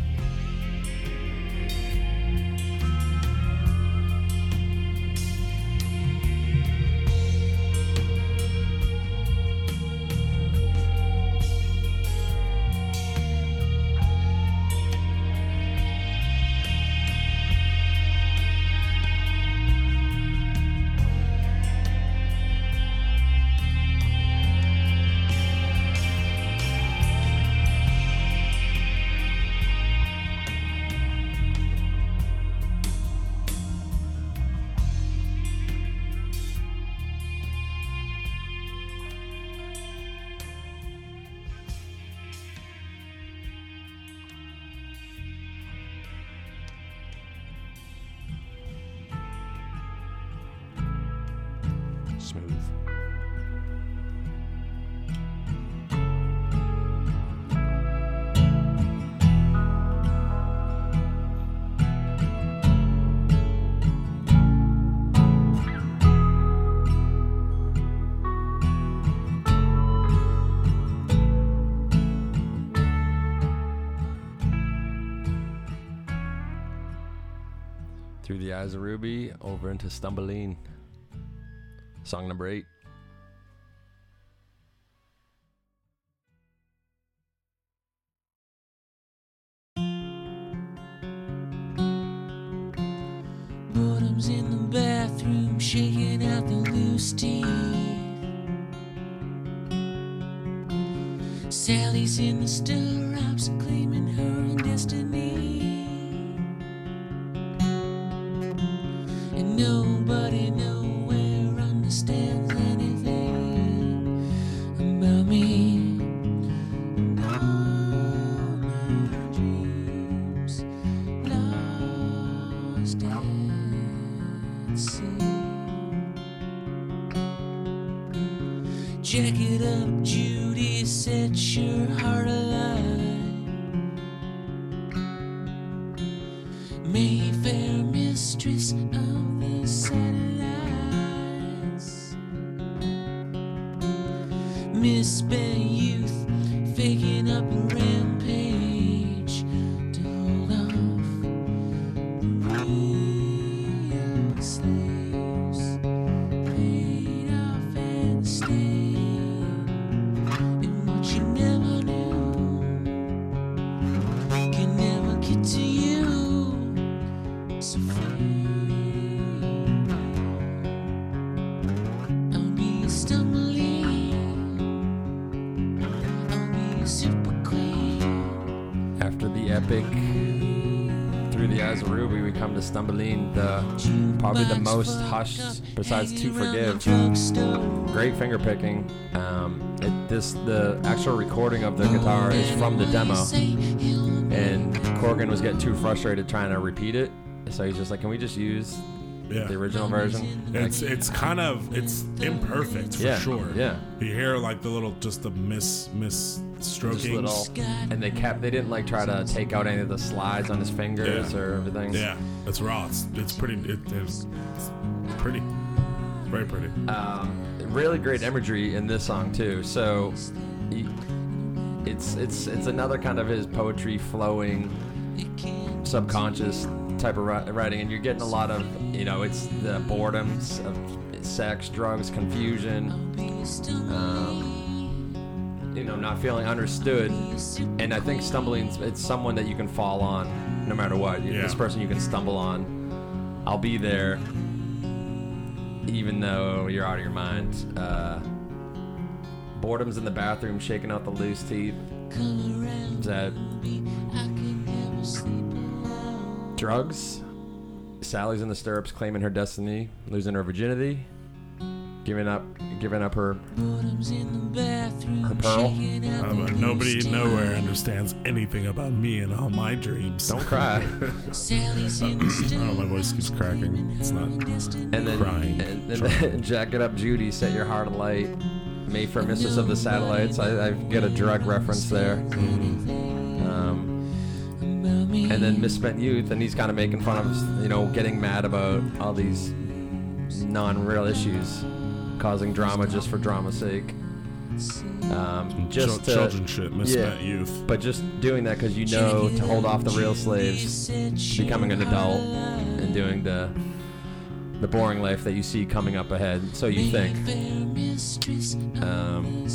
Over into Stumbling. Song number eight. Boredom's in the bathroom, shaking out the loose teeth. Sally's in the stirrups, claiming her own destiny. And nobody nowhere understands most hushed besides To Forgive. Great finger picking. Um, it, this the actual recording of the guitar is from the demo, and Corgan was getting too frustrated trying to repeat it, so he's just like, "Can we just use Yeah. the original version?" It's it's kind of it's imperfect for Yeah, sure. yeah. You hear like the little just the miss miss stroking. little, and they kept they didn't like try to take out any of the slides on his fingers Yeah. or everything. Yeah, it's raw. It's, it's pretty. It, it's, it's pretty. Very pretty. um, really great imagery in this song too. So he, it's it's it's another kind of his poetry flowing, subconscious type of writing, and you're getting a lot of you know it's the boredoms of sex, drugs, confusion, um, you know, not feeling understood, and I think stumbling it's someone that you can fall on no matter what. Yeah. This person you can stumble on. I'll be there even though you're out of your mind. Uh, boredom's in the bathroom, shaking out the loose teeth. That drugs? Sally's in the stirrups, claiming her destiny, losing her virginity, giving up, giving up her her pearl. Uh, but nobody nowhere understands anything about me and all my dreams. Don't cry. [laughs] oh, my voice keeps cracking. It's not. And then, Crying. and, and then [laughs] jack it up, Judy. Set your heart alight. Me for mistress of the satellites. I, I get a drug reference there. Um, and then misspent youth, and he's kind of making fun of, you know, getting mad about all these non-real issues, causing drama just for drama's sake. Um, just Chil- to, children shit, misspent youth. but just doing that because you know to hold off the real slaves, becoming an adult, and doing the the boring life that you see coming up ahead. So you think, um,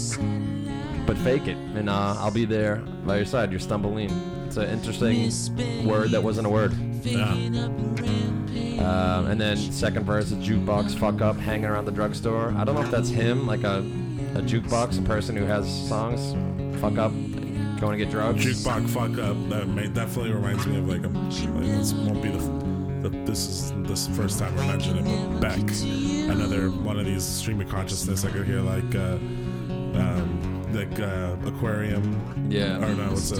but fake it, and uh, I'll be there by your side. You're stumbling. It's an interesting word that wasn't a word. Yeah. Um, and then second verse, a jukebox fuck up, hanging around the drugstore. I don't know if that's him, like a, a jukebox, a person who has songs, fuck up, going to get drugs. Jukebox fuck up. That may, definitely reminds me of like a. Like, this won't be the, the. This is this first time we're mentioning it, but Beck, another one of these stream of consciousness. I could hear like, uh, um, like uh, aquarium. Yeah. Or no, it's uh,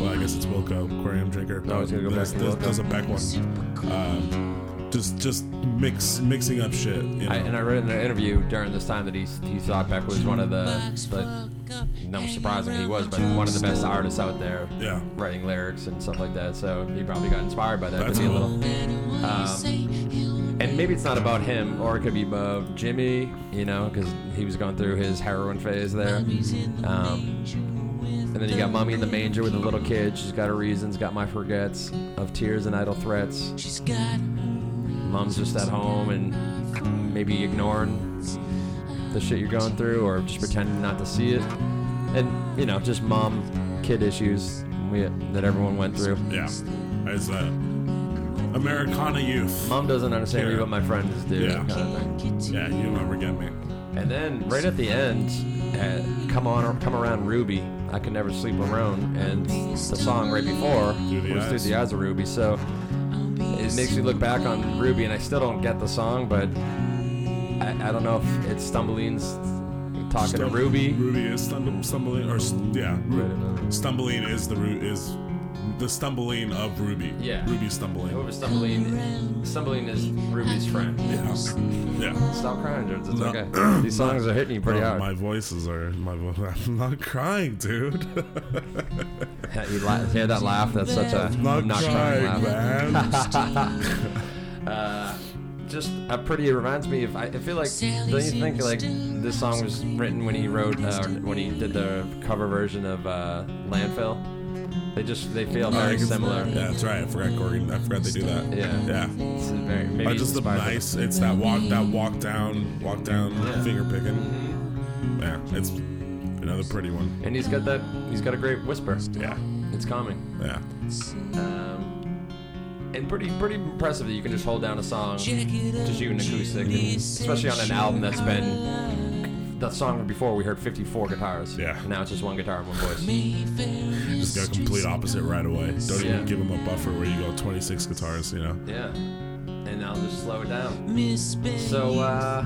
well, I guess it's Wilco, aquarium drinker. No, I was gonna go there's, back to there's, Wilco. there's a Beck one. Um, just just mix mixing up shit. You know? I, and I read in an interview during this time that he, he thought Beck was one of the, but no surprising he was, but one of the best artists out there yeah. writing lyrics and stuff like that. So he probably got inspired by that. That's maybe a little. Um, and maybe it's not about him, or it could be about Jimmy, you know, because he was going through his heroin phase there. Um, and then you got Mommy in the manger with the little kid. She's got her reasons, got my forgets of tears and idle threats. She's got mom's just at home and maybe ignoring the shit you're going through or just pretending not to see it. And, you know, just mom kid issues we, that everyone went through. Yeah. As a Americana youth. Mom doesn't understand me, but my friends do. Yeah. Kind of thing. Yeah, you never get me. And then right at the end, uh, come on, come around Ruby. I can never sleep alone, and the song right before Through was Eyes. through the eyes of Ruby. So it makes me look back on Ruby, and I still don't get the song, but I, I don't know if it's Stumbling's talking to Ruby. Ruby is stumble, stumbling, or yeah, Right. stumbling is the root is the stumbling of Ruby. Yeah. Ruby stumbling. Whoever Stumbling, Stumbling is Ruby's friend. Yeah, yeah. Stop crying, Jones. It's No. okay. [clears throat] These songs are hitting you pretty No, hard. My voices are my. Vo- [laughs] I'm not crying, dude. [laughs] you la- hear that laugh? That's such a not, crying, man. [laughs] uh, just a pretty. It reminds me of. I, I feel like. Don't you think like this song was written when he wrote uh, when he did the cover version of uh, Landslide? They just they feel I very can- similar. Yeah, that's right. I forgot Corgan. I forgot they do that. Yeah. Yeah. It's very maybe But just the inspired by- nice. It's that walk. That walk down. Walk down. Yeah. Finger picking. Yeah, it's another pretty one. And he's got that. He's got a great whisper. Yeah. It's calming. Yeah. Um, and pretty pretty impressive that you can just hold down a song, just you an acoustic, and especially on an album that's been. That song before we heard 54 guitars. Yeah. Now it's just one guitar and one voice. Just got complete opposite right away. Don't Yeah. even give him a buffer where you go 26 guitars. You know. Yeah. And I'll just slow it down. So uh,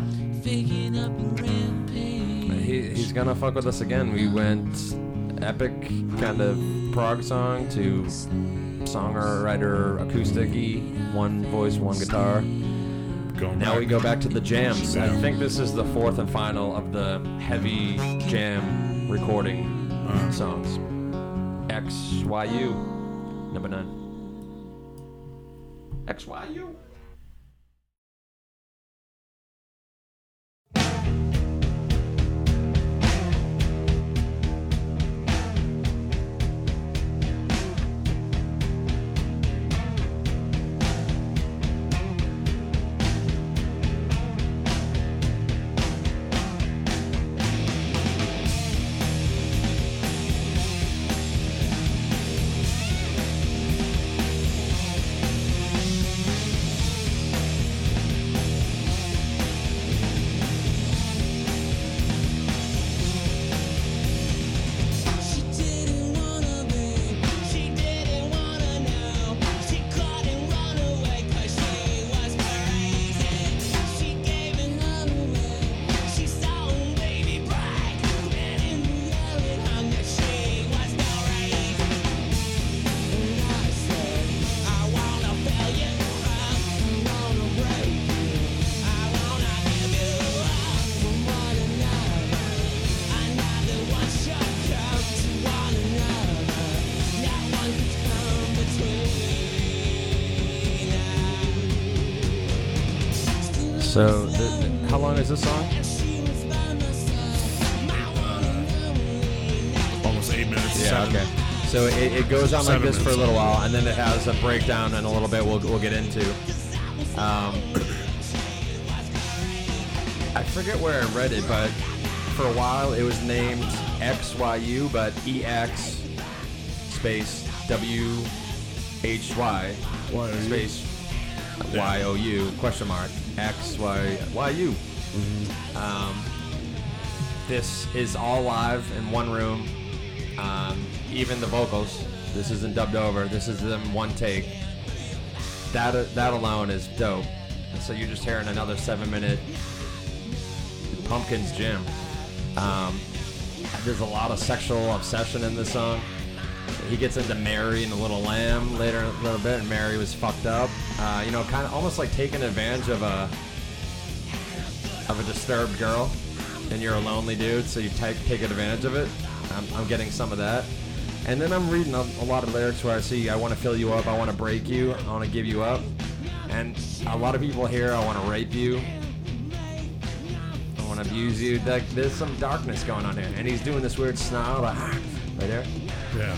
he, he's gonna fuck with us again. We went epic kind of prog song to songwriter acoustic-y, one voice, one guitar. Going Now back. we go back to the jams. I think this is the fourth and final of the heavy jam recording Uh, songs. XYU, number nine. XYU. So, the, the- how long is this song? She was by my side. My one and only. almost eight minutes. Yeah, seven. okay. So it, it goes on like this for a little while, and then it has a breakdown and a little bit we'll, we'll get into. Um, [coughs] I forget where I read it, but for a while it was named XYU, but EX space W H Y Why are you- space Y O U question mark X Y Y U. Um, this is all live in one room. Um, even the vocals. This isn't dubbed over. This is them one take. That that alone is dope. So you're just hearing another seven minute Pumpkins jam. Um, there's a lot of sexual obsession in this song. He gets into Mary and the Little Lamb later a little bit, and Mary was fucked up. Uh, you know, kind of almost like taking advantage of a of a disturbed girl, and you're a lonely dude, so you take take advantage of it. I'm, I'm getting some of that, and then I'm reading a, a lot of lyrics where I see I want to fill you up, I want to break you, I want to give you up, and a lot of people here I want to rape you, I want to abuse you. Like there's some darkness going on here, and he's doing this weird snarl, like, right there. Yeah.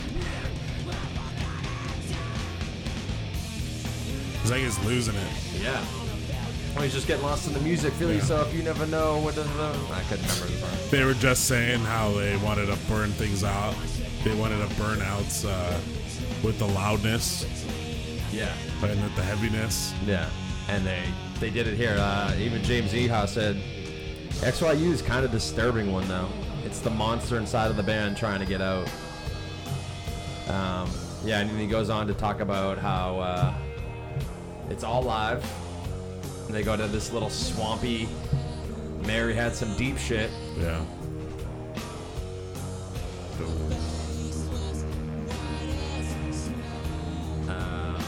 He's losing it. Yeah. Oh, he's just getting lost in the music. Feel Yeah. yourself. You never know what does. I couldn't remember the song. They were just saying how they wanted to burn things out. They wanted to burn out uh, with the loudness Yeah. and with the heaviness. Yeah, and they they did it here. Uh, even James Iha said XYU is kind of disturbing one though. It's the monster inside of the band trying to get out. Um, yeah, and then he goes on to talk about how uh, it's all live. And they go to this little swampy. Mary had some deep shit. Yeah. Uh,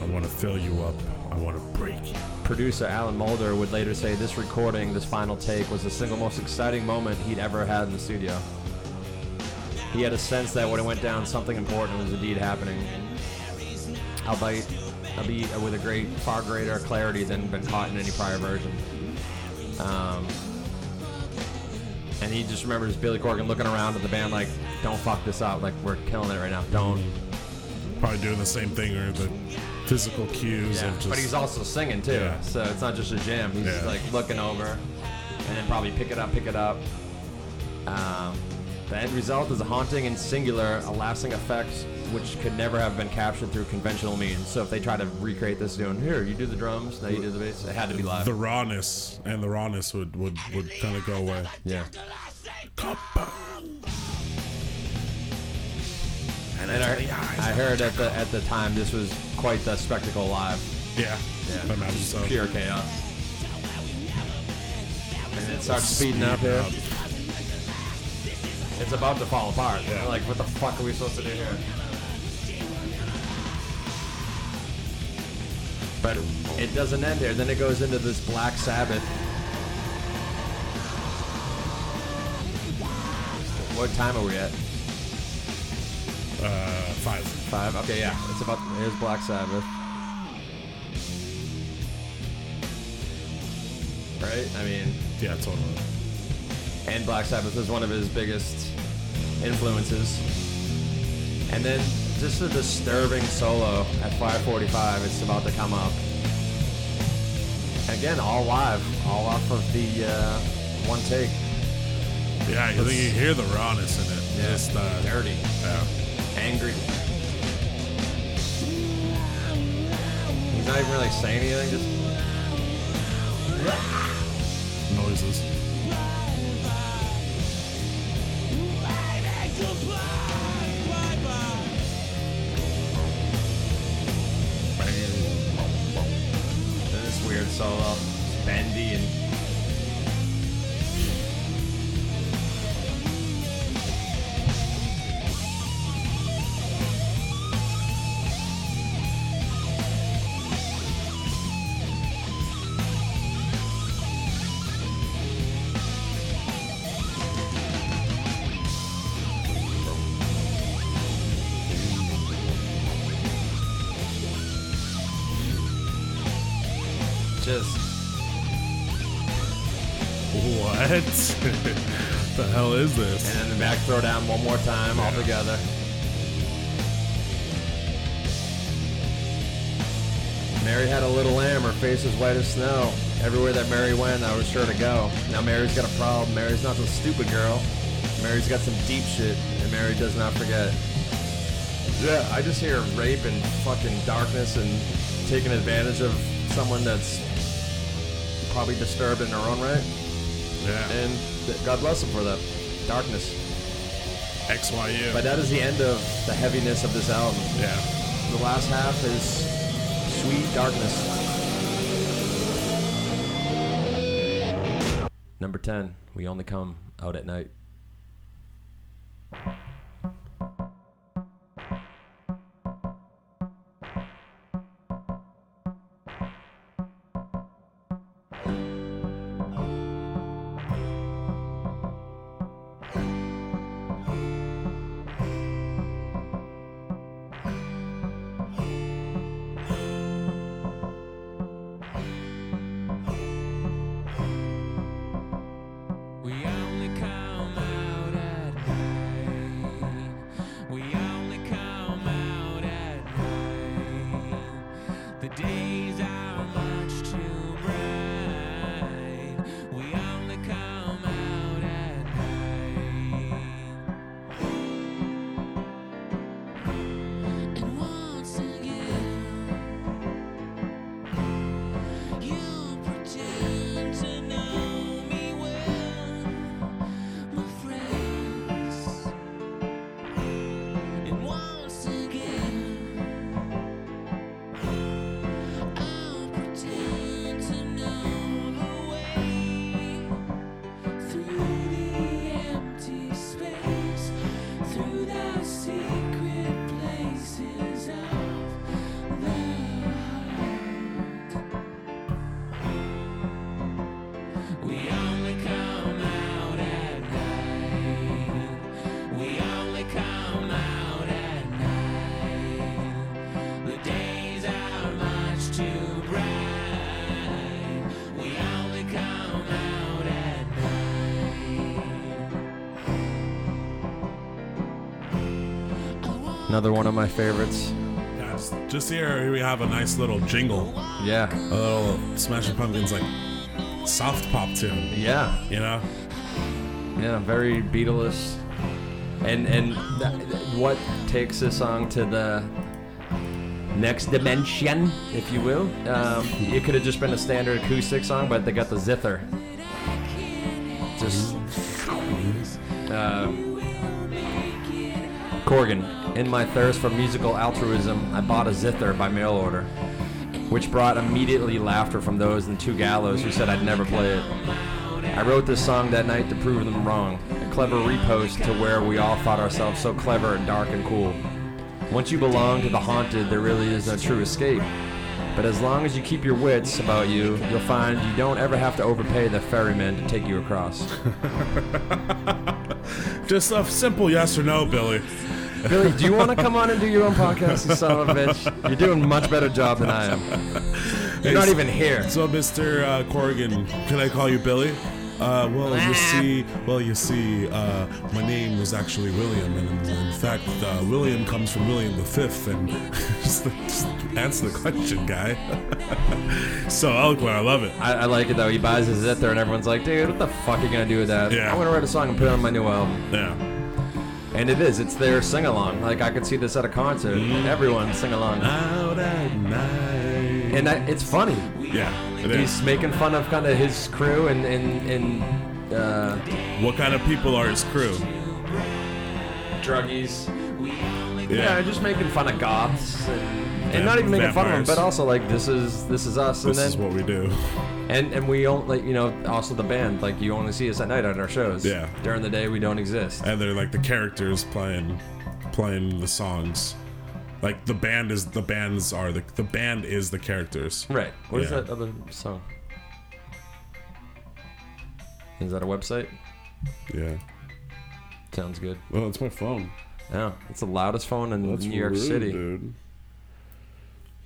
I want to fill you up. I want to break you. Producer Alan Moulder would later say this recording, this final take, was the single most exciting moment he'd ever had in the studio. He had a sense that when it went down, something important was indeed happening. Albeit, albeit with a great, far greater clarity than been caught in any prior version. Um, and he just remembers Billy Corgan looking around at the band like, "Don't fuck this up! Like we're killing it right now. Don't." Probably doing the same thing or the physical cues Yeah, just. but he's also singing too, Yeah. so it's not just a jam. He's Yeah. like looking over, and then probably pick it up, pick it up. Um, the end result is a haunting and singular, a lasting effect which could never have been captured through conventional means. So if they try to recreate this, doing here, you do the drums, now you do the bass, it had to be live. the rawness and the rawness would would, would kind of go away. yeah. And, I, I heard at the at the time this was quite the spectacle live. yeah, Yeah. I imagine so. Pure chaos. And it starts speeding up here. It's about to fall apart. Yeah. Like, what the fuck are we supposed to do here? But it doesn't end here. Then it goes into this Black Sabbath. What time are we at? Uh, five. Five. Okay, yeah. It's about. Here's Black Sabbath. Right. I mean, Yeah, totally. and Black Sabbath is one of his biggest influences. And then just a disturbing solo at 5:45. It's about to come up. Again, all live, all off of the uh, one take. Yeah, you think you hear the rawness in it. Yeah. Just, uh, Dirty, yeah. angry. He's not even really saying anything. Just noises. Throw down one more time all together. Mary had a little lamb, her face was white as snow. Everywhere that Mary went, I was sure to go. Now Mary's got a problem. Mary's not the stupid girl. Mary's got some deep shit, and Mary does not forget. Yeah, I just hear rape and fucking darkness and taking advantage of someone that's probably disturbed in her own right. Yeah. And God bless them for that darkness. XYU. But that is the end of the heaviness of this album. yeah. The last half is sweet darkness. Number 10, we only come out at night. you pretend. Another one of my favorites. Yeah, just, just here, here we have a nice little jingle, Yeah. a little Smashing Pumpkins like soft pop tune. Yeah. You know, Yeah, very Beatles. And and th- what takes this song to the next dimension, if you will? Um, it could have just been a standard acoustic song, but they got the zither. Just uh, Corgan. In my thirst for musical altruism, I bought a zither by mail order, which brought immediately laughter from those in Two Gallows who said I'd never play it. I wrote this song that night to prove them wrong. A clever repost to where we all thought ourselves so clever and dark and cool. Once you belong to the haunted, there really is no true escape. But as long as you keep your wits about you, you'll find you don't ever have to overpay the ferryman to take you across. [laughs] just a simple yes or no, Billy. Billy, do you want to come on and do your own podcast, you son of a bitch? You're doing a much better job than I am. You're not even here. So, Mr. Uh, Corrigan, can I call you Billy? Uh, well, you see, well, you see, uh, my name was actually William, and in, in fact, uh, William comes from William the Fifth, and [laughs] just, just answer the question, guy. [laughs] so eloquent, I love it. I, I like it though. He buys his zither and everyone's like, dude, what the fuck are you gonna do with that? Yeah. I'm gonna write a song and put it on my new album. Yeah, And it is. It's their sing along. Like I could see this at a concert. Mm. Everyone sing along. out at night. And I, it's funny. yeah, it He's is. making fun of kind of his crew and and and uh, What kind of people are his crew? druggies. Yeah, Yeah, just making fun of goths and, and not even making fun of them, but also like this is this is us. this and is what we do. and and we don't like you know also the band like you only see us at night at our shows. Yeah. During the day we don't exist. and they're like the characters playing playing the songs like the band is the bands are the the band is the characters Right. What is Yeah. that other song? Is that a website? yeah Sounds good. well it's my phone Yeah, it's the loudest phone in that's New York rude, City. dude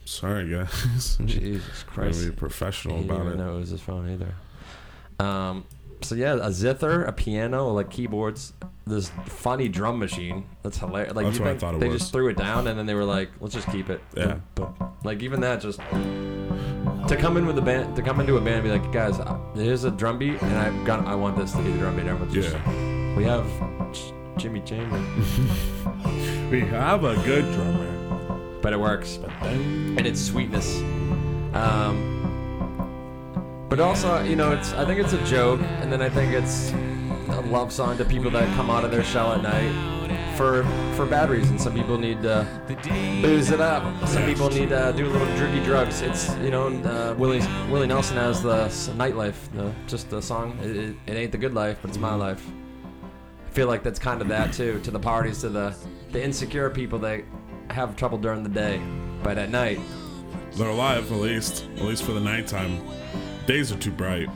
sorry guys [laughs] Jesus Gotta Christ. be professional he didn't about even it know it was his phone either. Um, so yeah, a zither, a piano, like keyboards, this funny drum machine. That's hilarious. Like That's what I thought it they was. just threw it down and then they were like, let's just keep it. Yeah. Like even that, just to come in with a band, to come into a band, and be like, guys, uh, here's a drum beat, and I've got, I want this to be the drum beat. Everyone's just, yeah we have Jimmy Chamber. [laughs] we have a good drummer but it works. and its sweetness. Um, but also, you know, it's I think it's a joke, and then I think it's a love song to people that come out of their shell at night for for bad reasons. Some people need to booze it up. Some people need to do a little druggy drugs. It's you know, uh, Willie Willie Nelson has the nightlife, the, just the song. It, it, it ain't the good life, but it's my life. I feel like that's kind of that too. To the parties, to the the insecure people that have trouble during the day, but at night, they're alive at least at least for the nighttime days are too bright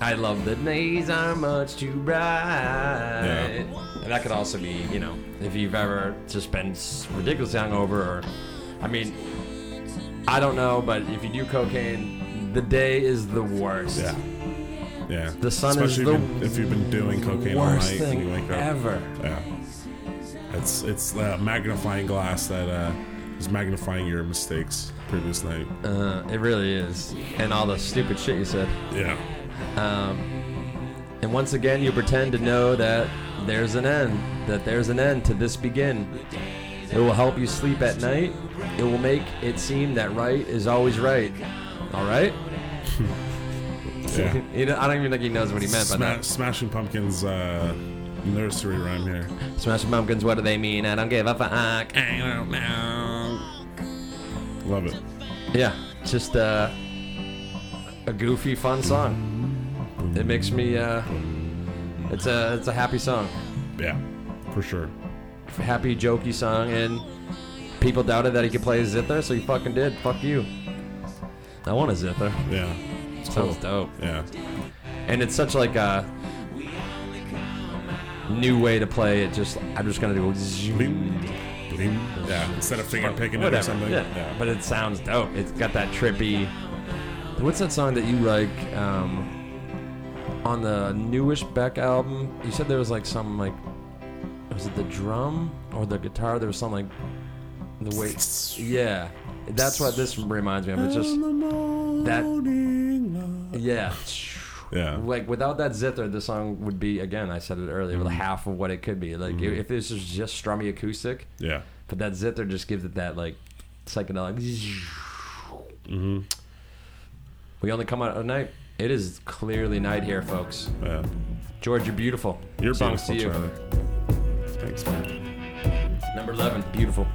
I love the days are much too bright. Yeah. And that could also be, you know, if you've ever just been ridiculously hungover, or, I mean, I don't know, but if you do cocaine, the day is the worst. yeah yeah The sun is especially the if, you- if you've been doing cocaine all Worst night and you thing wake up ever. Yeah. It's it's a magnifying glass that uh, is magnifying your mistakes previous night. Uh, it really is. And all the stupid shit you said. Yeah. Um, and once again, you pretend to know that there's an end, that there's an end to this begin. It will help you sleep at night. It will make it seem that right is always right. All right? [laughs] Yeah. [laughs] You know, I don't even think he knows what he meant by that. Smashing Pumpkins uh, nursery rhyme here. Smashing Pumpkins, what do they mean? I don't give a fuck. I don't know. Love it. Yeah, just uh, a goofy, fun song. It makes me. Uh, it's a it's a happy song. Yeah, for sure. happy, jokey song, and people doubted that he could play a zither, so he fucking did. Fuck you. I want a zither. Yeah. It's Sounds cool. dope. Yeah. And it's such like a new way to play it. Just I'm just gonna do zoom. Bling, bling. Yeah. Instead of finger picking it or whatever. something. Yeah. but it sounds dope. It's got that trippy. What's that song that you like? Um, on the newish Beck album, you said there was like some like was it the drum or the guitar? There was something like the way. Yeah, that's what this reminds me of. It's just that. Yeah. Yeah. Like without that zither, the song would be again. I said it earlier, Mm-hmm. half of what it could be. Like if this was just strummy acoustic, Yeah. but that zither just gives it that like psychedelic. Mm-hmm. We only come out at night. It is clearly night here, folks. Yeah. George, you're beautiful. You're beautiful, you. Thanks, man. Number eleven, beautiful.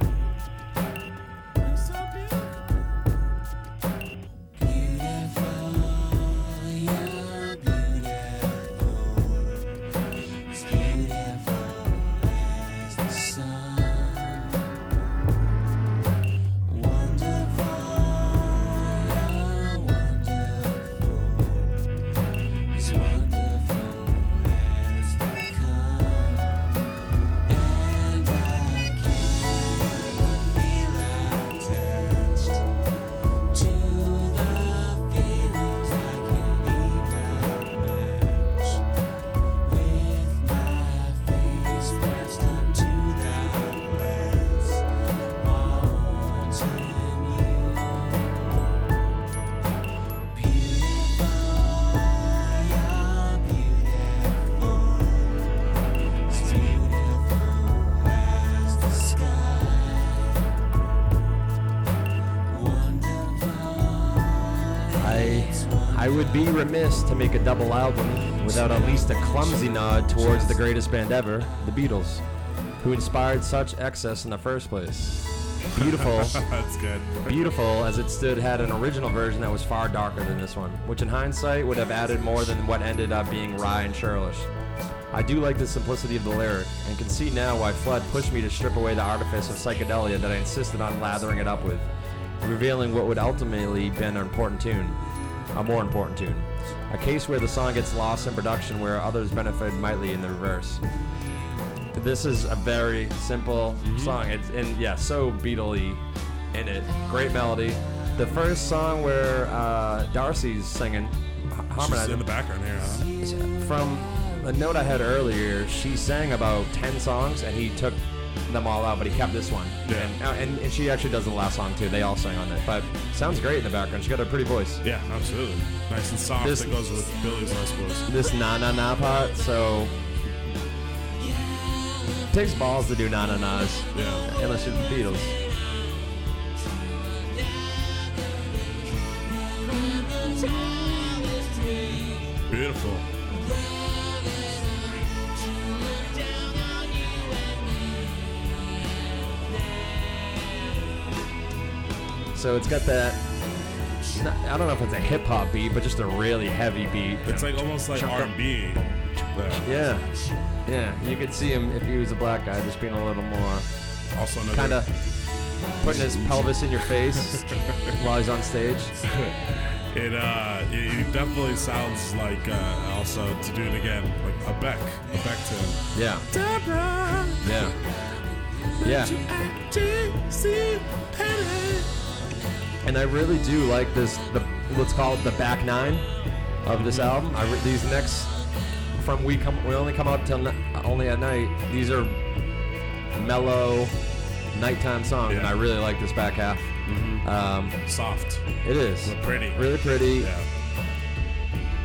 Would be remiss to make a double album without at least a clumsy nod towards the greatest band ever, the Beatles, who inspired such excess in the first place. Beautiful, [laughs] That's good. beautiful as it stood had an original version that was far darker than this one, which in hindsight would have added more than what ended up being wry and churlish. I do like the simplicity of the lyric, and can see now why Flood pushed me to strip away the artifice of psychedelia that I insisted on lathering it up with, revealing what would ultimately been an important tune, a more important tune. A case where the song gets lost in production where others benefit mightily in the reverse. This is a very simple song. It's and yeah, so Beatley in it. Great melody. The first song where uh, Darcy's singing, h- She's in the background here, huh? from a note I had earlier, she sang about 10 songs and he took them all out, but he kept this one. Yeah. And, uh, and, and she actually does the last song too. They all sing on it. But sounds great in the background. She's got a pretty voice. Yeah, absolutely. Nice and soft. This- that goes with Billy's, I suppose. This na na na part, so. Takes balls to do na na nas, Yeah. unless you're the Beatles. Beautiful. So it's got that. not- I don't know if it's a hip hop beat, but just a really heavy beat. It's like almost like R&B. Yeah. Yeah, yeah. You could see him if he was a black guy, just being a little more Also kind of putting his pelvis in your face [laughs] while he's on stage. [laughs] It uh, it, it definitely sounds like uh, also to do it again, like a Beck, a Beck tune. Yeah, Debra, yeah, yeah. And I really do like this. The let's call it the back nine of this album. I re- these next from we come we only come out till only at night. These are mellow nighttime songs, and Yeah. I really like this back half. Um, Soft, it is pretty. really pretty. Yeah.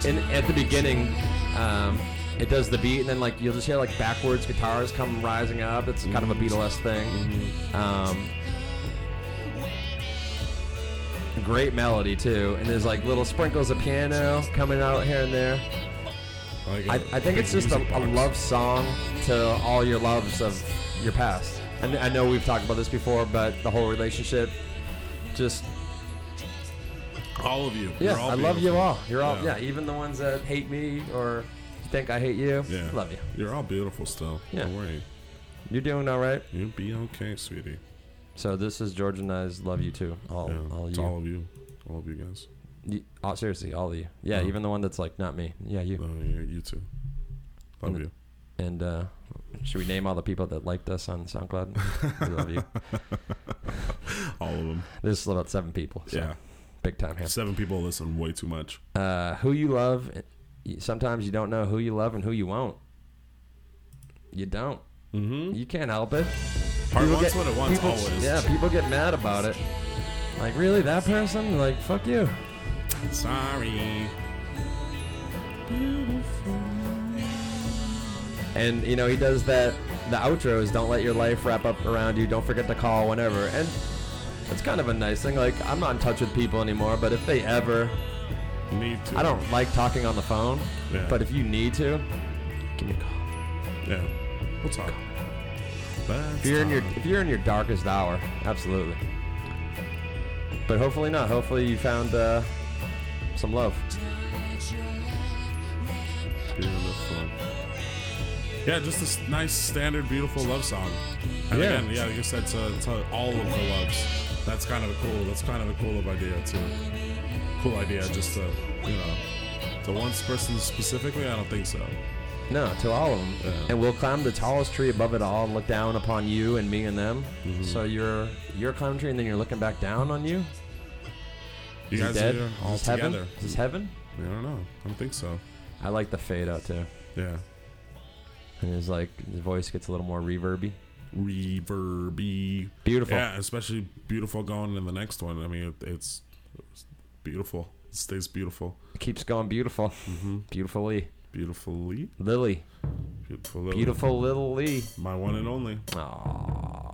And at the beginning, um, it does the beat, and then like you'll just hear like backwards guitars come rising up. It's kind of a Beatles thing. Um, great melody too, and there's like little sprinkles of piano coming out here and there. Like I, a I think it's just a, a love song to all your loves of your past. And I know we've talked about this before, but the whole relationship, just All of you. yeah, I love you all. You're all Yeah. yeah. even the ones that hate me or think I hate you. Yeah. love you. You're all beautiful still. Yeah. Don't worry. You're doing all right. You'll be okay, sweetie. So this is George and I's love you too. All, yeah. all you. all of you. All of you guys. You- oh, seriously, all of you. Yeah, Oh. even the one that's like not me. Yeah, you. Oh, yeah, you too. Love And- you. And uh, should we name all the people that liked us on SoundCloud? we love you. [laughs] All of them. There's about seven people. So Yeah. big time here. Seven people listen way too much. Uh, who you love. Sometimes you don't know who you love and who you won't. You don't. Mm-hmm. You can't help it. Heart People wants get- what it wants people- always. Yeah, people get mad about it. Like, really, that person? Like, fuck you. Sorry. And you know, he does that. The outros don't let your life wrap up around you. Don't forget to call whenever. And it's kind of a nice thing. Like, I'm not in touch with people anymore, but if they ever, Need to. I don't like talking on the phone. Yeah. But if you need to, give me a call. Yeah. We'll talk. That's If you're in your if you're in your darkest hour, absolutely. But hopefully not. Hopefully you found uh, some love. Beautiful. Yeah, just this nice, standard, beautiful love song. And Yeah. again, yeah, like I said, to, to all of the loves. That's kind of a cool. That's kind of a cool idea too. Cool idea, just to you know, to one person specifically. I don't think so. No, to all of them. Yeah. And we'll climb the tallest tree above it all and look down upon you and me and them. Mm-hmm. So you're you're climbing tree and then you're looking back down on you. You Is guys he dead? are all Is this heaven? Is this heaven? I don't know. I don't think so. I like the fade out too. Yeah. And it's like the voice gets a little more reverby. Reverby. Beautiful. Yeah, especially beautiful going in the next one. I mean, it, it's, it's beautiful. It stays beautiful. It keeps going beautiful. Mm-hmm. Beautifully. Beautifully. Lily. Beautiful. Lily. Beautiful little Lee. My one and only. Aww.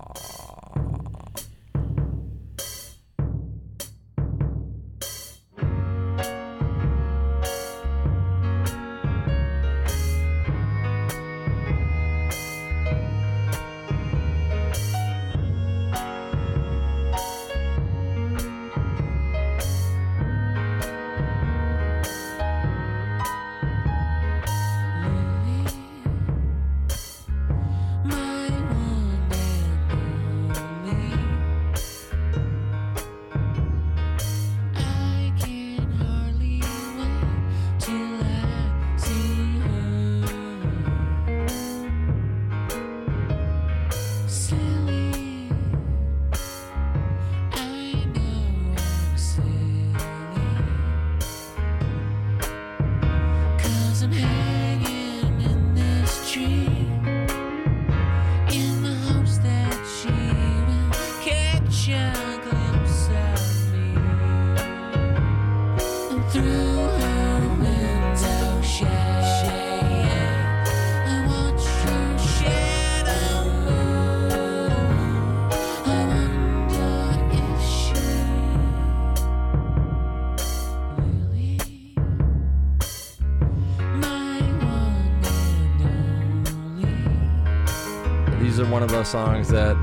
Those songs that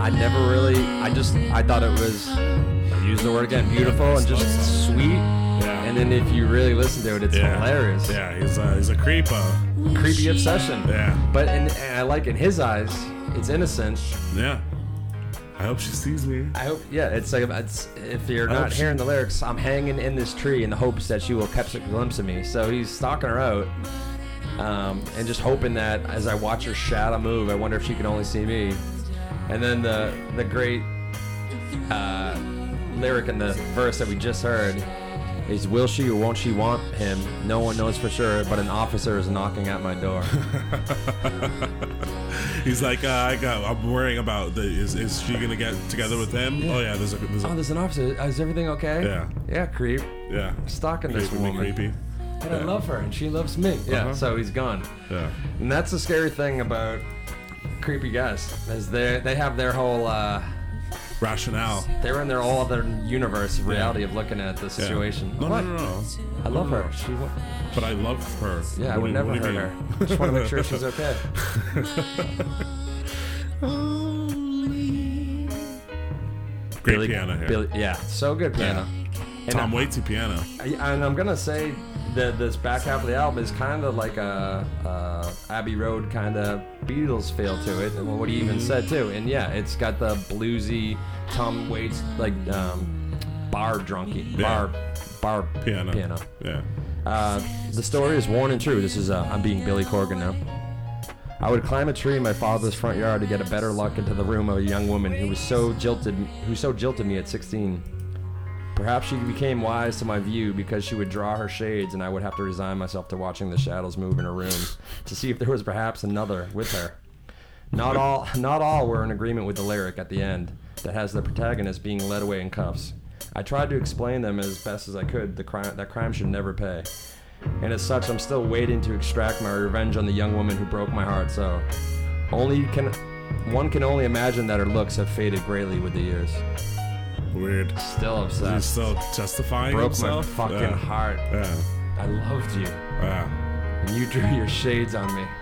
I never really. I just I thought it was use the word again beautiful and just sweet. Yeah. And then if you really listen to it, it's yeah. hilarious. Yeah, he's a, he's a creepo. Creepy obsession. Yeah. But in, and I like in his eyes, it's innocent. Yeah. I hope she sees me. I hope. Yeah, it's like it's, if you're I not she- hearing the lyrics, I'm hanging in this tree in the hopes that she will catch a glimpse of me. So he's stalking her out, um, and just hoping that as I watch her shadow move, I wonder if she can only see me. And then the the great uh, lyric in the verse that we just heard is "Will she or won't she want him? No one knows for sure, but an officer is knocking at my door." [laughs] He's like, uh, I got. I'm worrying about the. Is, is she gonna get together with him? Oh yeah, there's a. There's oh, there's an officer. Is everything okay? Yeah. Yeah, creep. yeah. Stalking this woman. creepy. And I love her, and she loves me. Yeah. Uh-huh. So he's gone. Yeah. And that's the scary thing about creepy guys, is they they have their whole uh, Rationale. they're in their whole other universe reality of looking at the Yeah. situation. No, What? no, no, no. I love her. She wa- But I love her. yeah, I would you- never what do you hurt mean? her. Just want to make sure she's [laughs] okay. Great Billy- piano here. Billy- yeah, so good piano. And Tom I- Waitsy piano. I- and I'm gonna say that this back half of the album is kind of like a, uh Abbey Road kind of Beatles feel to it, and what he even said too. And yeah, it's got the bluesy Tom Waits like um, bar drunky Yeah. bar bar Piano. piano. Yeah. Uh, the story is worn and true. This is uh, I'm being Billy Corgan now. I would climb a tree in my father's front yard to get a better look into the room of a young woman who was so jilted, who so jilted me at 16. Perhaps she became wise to my view because she would draw her shades, and I would have to resign myself to watching the shadows move in her room to see if there was perhaps another with her. Not all, not all were in agreement with the lyric at the end that has the protagonist being led away in cuffs. I tried to explain them as best as I could. The crime, that crime should never pay, and as such, I'm still waiting to extract my revenge on the young woman who broke my heart. So, only can one can only imagine that her looks have faded greatly with the years. Weird. Still He's obsessed. still justifying Broke himself. my fucking yeah. heart. Yeah. I loved you, Yeah. and you drew your shades on me. [laughs]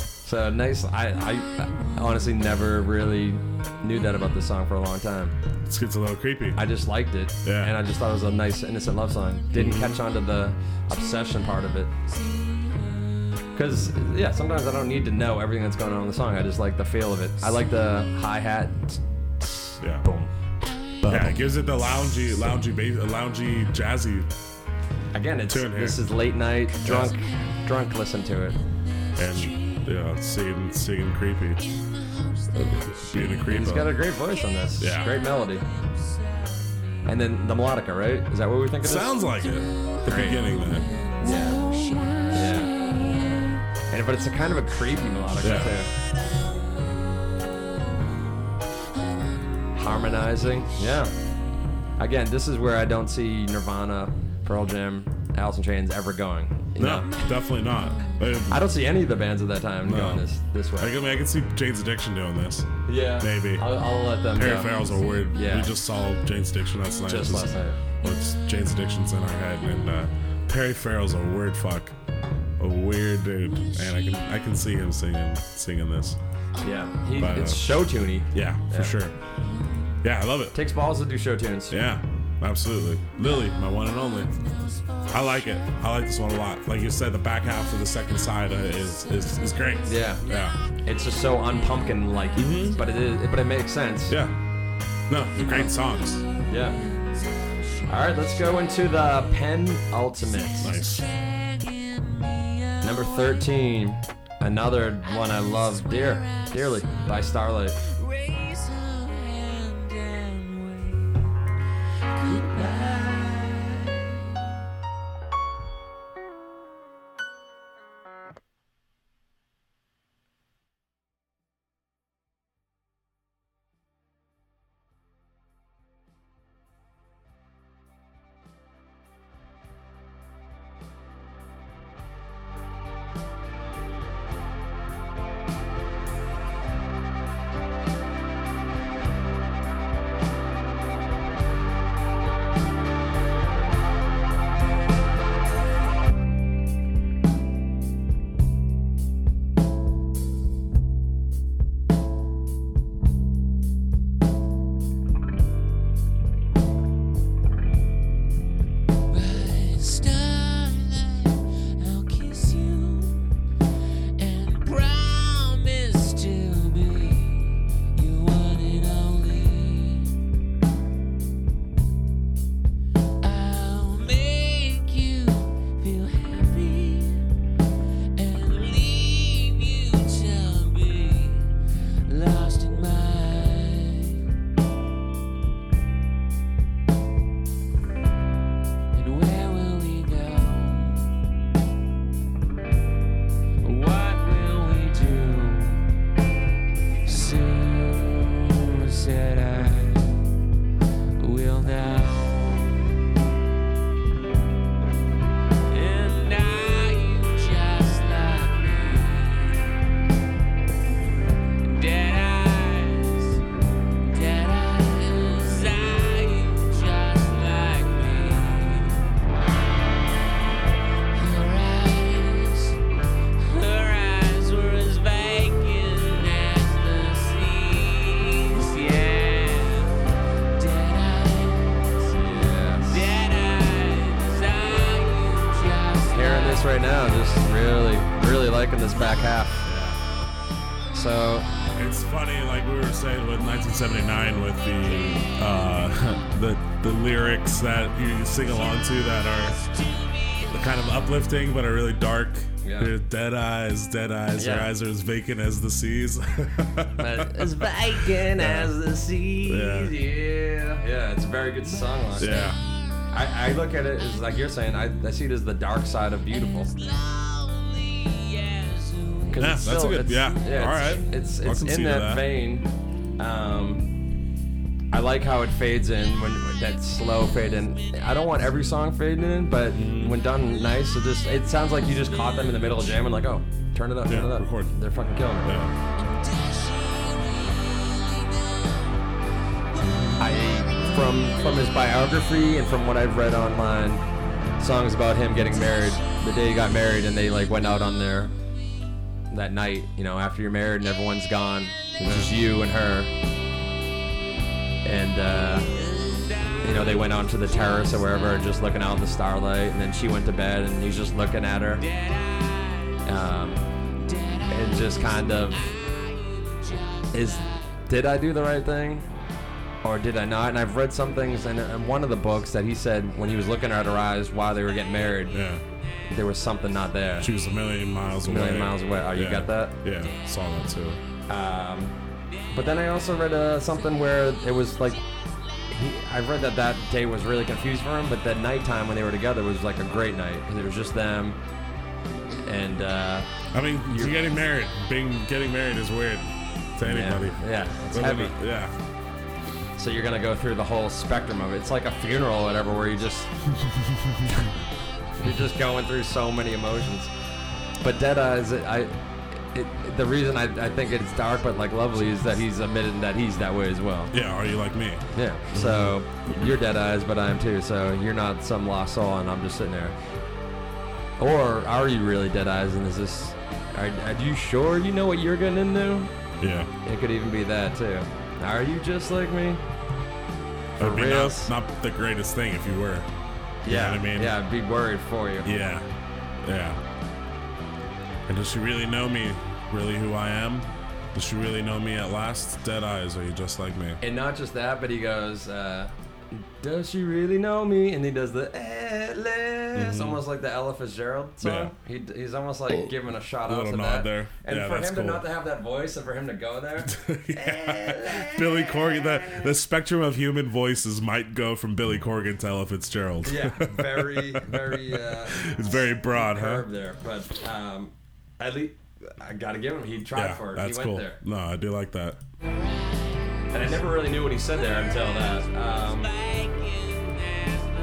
So nice. I, I honestly never really knew that about this song for a long time. It gets a little creepy. I just liked it, Yeah. and I just thought it was a nice, innocent love song. Didn't catch on to the obsession part of it. Because yeah, sometimes I don't need to know everything that's going on in the song. I just like the feel of it. I like the hi hat. yeah. Boom. Yeah, it gives it the loungy, loungy, bass, loungy, jazzy, Again, it's Tune here. this is late night, drunk, drunk. Listen to it. and yeah, know, singing, singing creepy, being a creep. He's got a great voice on this. Yeah. Great melody. And then the melodica, right? Is that what we think of? Sounds like it. The beginning there. Yeah. And but it's a kind of a creepy melodic Yeah. too. Harmonizing. Yeah. Again, this is where I don't see Nirvana, Pearl Jam, Alice in Chains ever going. No, know? definitely not. I, I don't see any of the bands of that time No. going this this way. I mean, I can see Jane's Addiction doing this. yeah. maybe. I'll, I'll let them Perry go. Farrell's a weird. Yeah. We just saw Jane's Addiction last night. Just which last night. Which Jane's Addiction's in our head, and uh, Perry Farrell's a weird fuck, a weird dude, and I can I can see him singing singing this. Yeah. He, But, uh, it's show tuney. Yeah, for Yeah. sure. Yeah, I love it. Takes balls to do show tunes. Yeah, absolutely. Lily, my one and only. I like it. I like this one a lot. Like you said, the back half of the second side uh, is, is is great. Yeah. Yeah. It's just so unpumpkin like, but it is, but it makes sense. Mm-hmm. Yeah. No, great songs. Yeah. All right, let's go into the penultimate. Nice. Number 13. Another one I love dear, dearly by Starlight. The the lyrics that you sing along to that are kind of uplifting but are really dark. Yeah. There's Dead eyes, dead eyes. Your Yeah. eyes are as vacant as the seas. [laughs] as vacant as the seas. Yeah. Yeah. yeah. it's a very good song. line. yeah, I, I look at it as like you're saying. I, I see it as the dark side of beautiful. lonely as 'cause Yeah, it's that's a good- it's- yeah, it's, all right. It's I'll it's in that, that. vein. Um, I like how it fades in when, when that slow fade in. I don't want every song fading in, but when done nice, it just it sounds like you just caught them in the middle of jamming, like oh, turn it up, Yeah, turn it up. record. They're fucking killing it. Yeah. I from from his biography and from what I've read online, songs about him getting married, the day he got married, and they like went out on their that night, you know, after you're married and everyone's gone, it's just you and her, and uh, you know they went onto the terrace or wherever, just looking out in the starlight, and then she went to bed and he's just looking at her, um, and just kind of is did I do the right thing? or did I not? And I've read some things in, in one of the books that he said when he was looking at her eyes while they were getting married, Yeah. there was something not there. She was a million miles away. million miles away. Oh, you Yeah. got that? Yeah, saw that too. Um, but then I also read uh, something where it was like, he, I read that that day was really confused for him, but that nighttime when they were together was like a great night because it was just them. And uh, I mean, you're getting married. Being getting married is weird to anybody. yeah, yeah, it's heavy. Yeah. So you're gonna go through the whole spectrum of it. It's like a funeral or whatever, where you just [laughs] you're just going through so many emotions. But Dead Eyes, I, it, the reason I, I think it's dark but like lovely is that he's admitted that he's that way as well. Yeah. Are you like me? Yeah. So you're Dead Eyes, but I am too. So you're not some lost soul, and I'm just sitting there. Or are you really Dead Eyes? And is this? Are, are you sure you know what you're getting into? Yeah. It could even be that too. Are you just like me? For That'd not, not the greatest thing if you were. You know what I mean? Yeah, I'd be worried for you. Yeah. Yeah. And does she really know me? Really who I am? Does she really know me at last? Dead eyes, are you just like me? And not just that, but he goes, uh, "Does she really know me?" And he does the Atlas, almost like the Ella Fitzgerald song. He, he's almost like giving a shout A out to nod that. there. And Yeah, for him that's to cool. not to have that voice, and for him to go there, [laughs] Billy Corgan, the, the spectrum of human voices might go from Billy Corgan to Ella Fitzgerald. yeah, very, [laughs] very. Uh, It's very broad, huh? there, but um, at least I gotta give him. He tried Yeah, for it. that's he went cool. there. No, I do like that. And I never really knew what he said there until that. Um,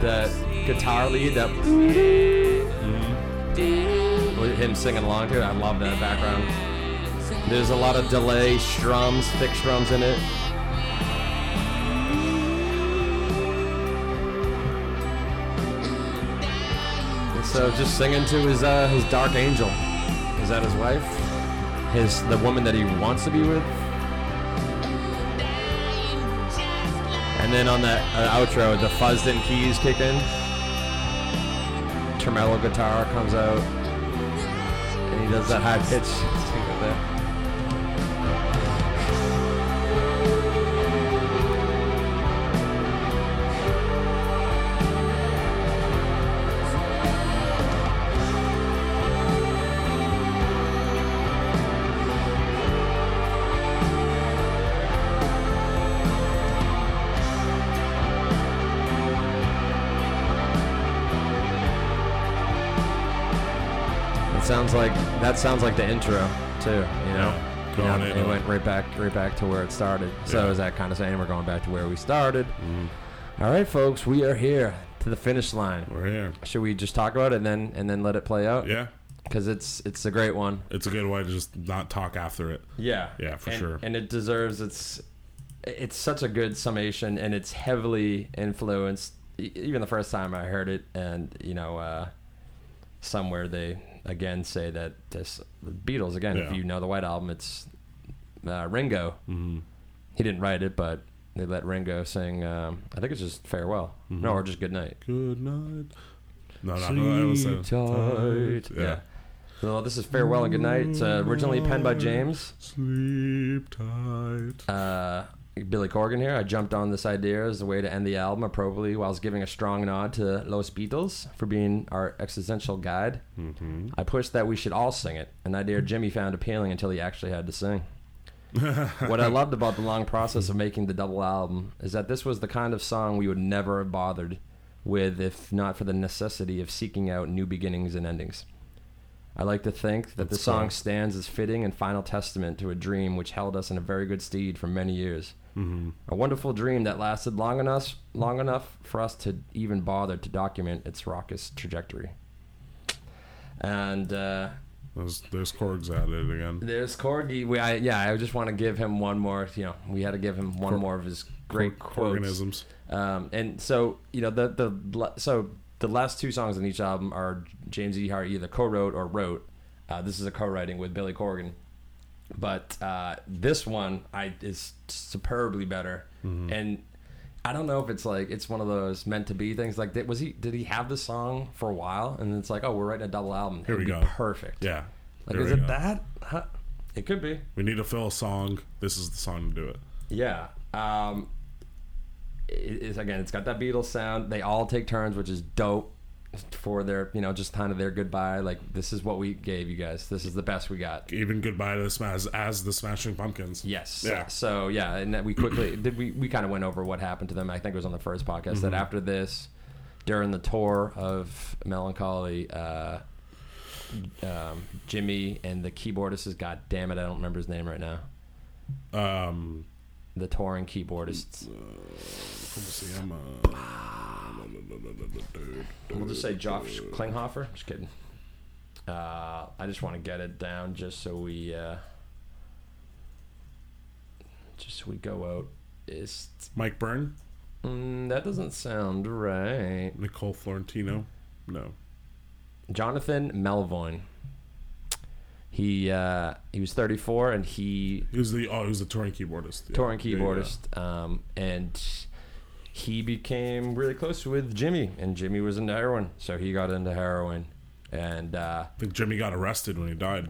that guitar lead, that with him singing along to it. I love that background. There's a lot of delay strums, thick strums in it. And so just singing to his uh, his dark angel. Is that his wife? His the woman that he wants to be with? And then on that uh, outro, the fuzzed in keys kick in. Tremolo guitar comes out. And he does that high pitch that sounds like the intro too. You know, Yeah, You know, in it went right back, right back to where it started. So Yeah. is that kind of saying we're going back to where we started? Mm-hmm. All right, folks, we are here to the finish line. We're here. Should we just talk about it and then and then let it play out? Yeah. because it's it's a great one. It's a good way to just not talk after it. Yeah, Yeah, for And- sure. And it deserves its. It's such a good summation, and it's heavily influenced. Even the first time I heard it, and you know, uh, somewhere they again say that this the Beatles again. If you know the White Album, it's uh, Ringo. Mm-hmm. He didn't write it, but they let Ringo sing. Um, I think it's just farewell, Mm-hmm. no, or just good night. Good night. No, no, no. Was Sleep tight. Yeah. Yeah. So this is farewell and good night. It's uh, originally penned by James. Sleep tight. uh, Billy Corgan here. I jumped on this idea as a way to end the album appropriately whilst giving a strong nod to Los Beatles for being our existential guide. Mm-hmm. I pushed that we should all sing it, an idea Jimmy found appealing until he actually had to sing. [laughs] what I loved about the long process of making the double album is that this was the kind of song we would never have bothered with if not for the necessity of seeking out new beginnings and endings. I like to think that the song cool. stands as fitting and final testament to a dream which held us in a very good stead for many years. Mm-hmm. A wonderful dream that lasted long enough, long enough for us to even bother to document its raucous trajectory. And uh, There's there's Korg's at it again. there's Corgi. We, I, yeah, I just want to give him one more. You know, we had to give him one Cor- more of his great quotes. organisms. Um, and so you know the the so the last two songs on each album are James E. Hart either co-wrote or wrote. Uh, this is a co-writing with Billy Corgan, but uh, this one I is superbly better. And I don't know if it's like it's one of those meant to be things. Like, did, was he did he have the song for a while? And it's like, oh, we're writing a double album. Here It'd we be go. Perfect. Yeah. Like, Here is it go. that? Huh? It could be. We need to fill a song. This is the song to do it. Yeah. Um, it's again, it's got that Beatles sound. They all take turns, which is dope for their, you know, just kind of their goodbye. Like this is what we gave you guys. This is the best we got. Even goodbye to the Smash as the Smashing Pumpkins. Yes. Yeah. So yeah, and we quickly did. We we kind of went over what happened to them. I think it was on the first podcast that after this, during the tour of Mellon Collie, uh, um, Jimmy and the keyboardist is God damn it, I don't remember his name right now. Um. The touring keyboardist. Let me see. I'm. Uh, We'll just say Josh Klinghoffer. Just kidding. Uh, I just want to get it down just so we, uh, just so we go out. Is Mike Byrne, mm, that doesn't sound right? Nicole Fiorentino. No. Jonathan Melvoin. He uh, he was 34 and he He was the oh, he was the touring keyboardist. Yeah. touring Yeah, yeah. keyboardist, um, and he became really close with Jimmy, and Jimmy was into heroin, so he got into heroin, and uh, I think Jimmy got arrested when he died.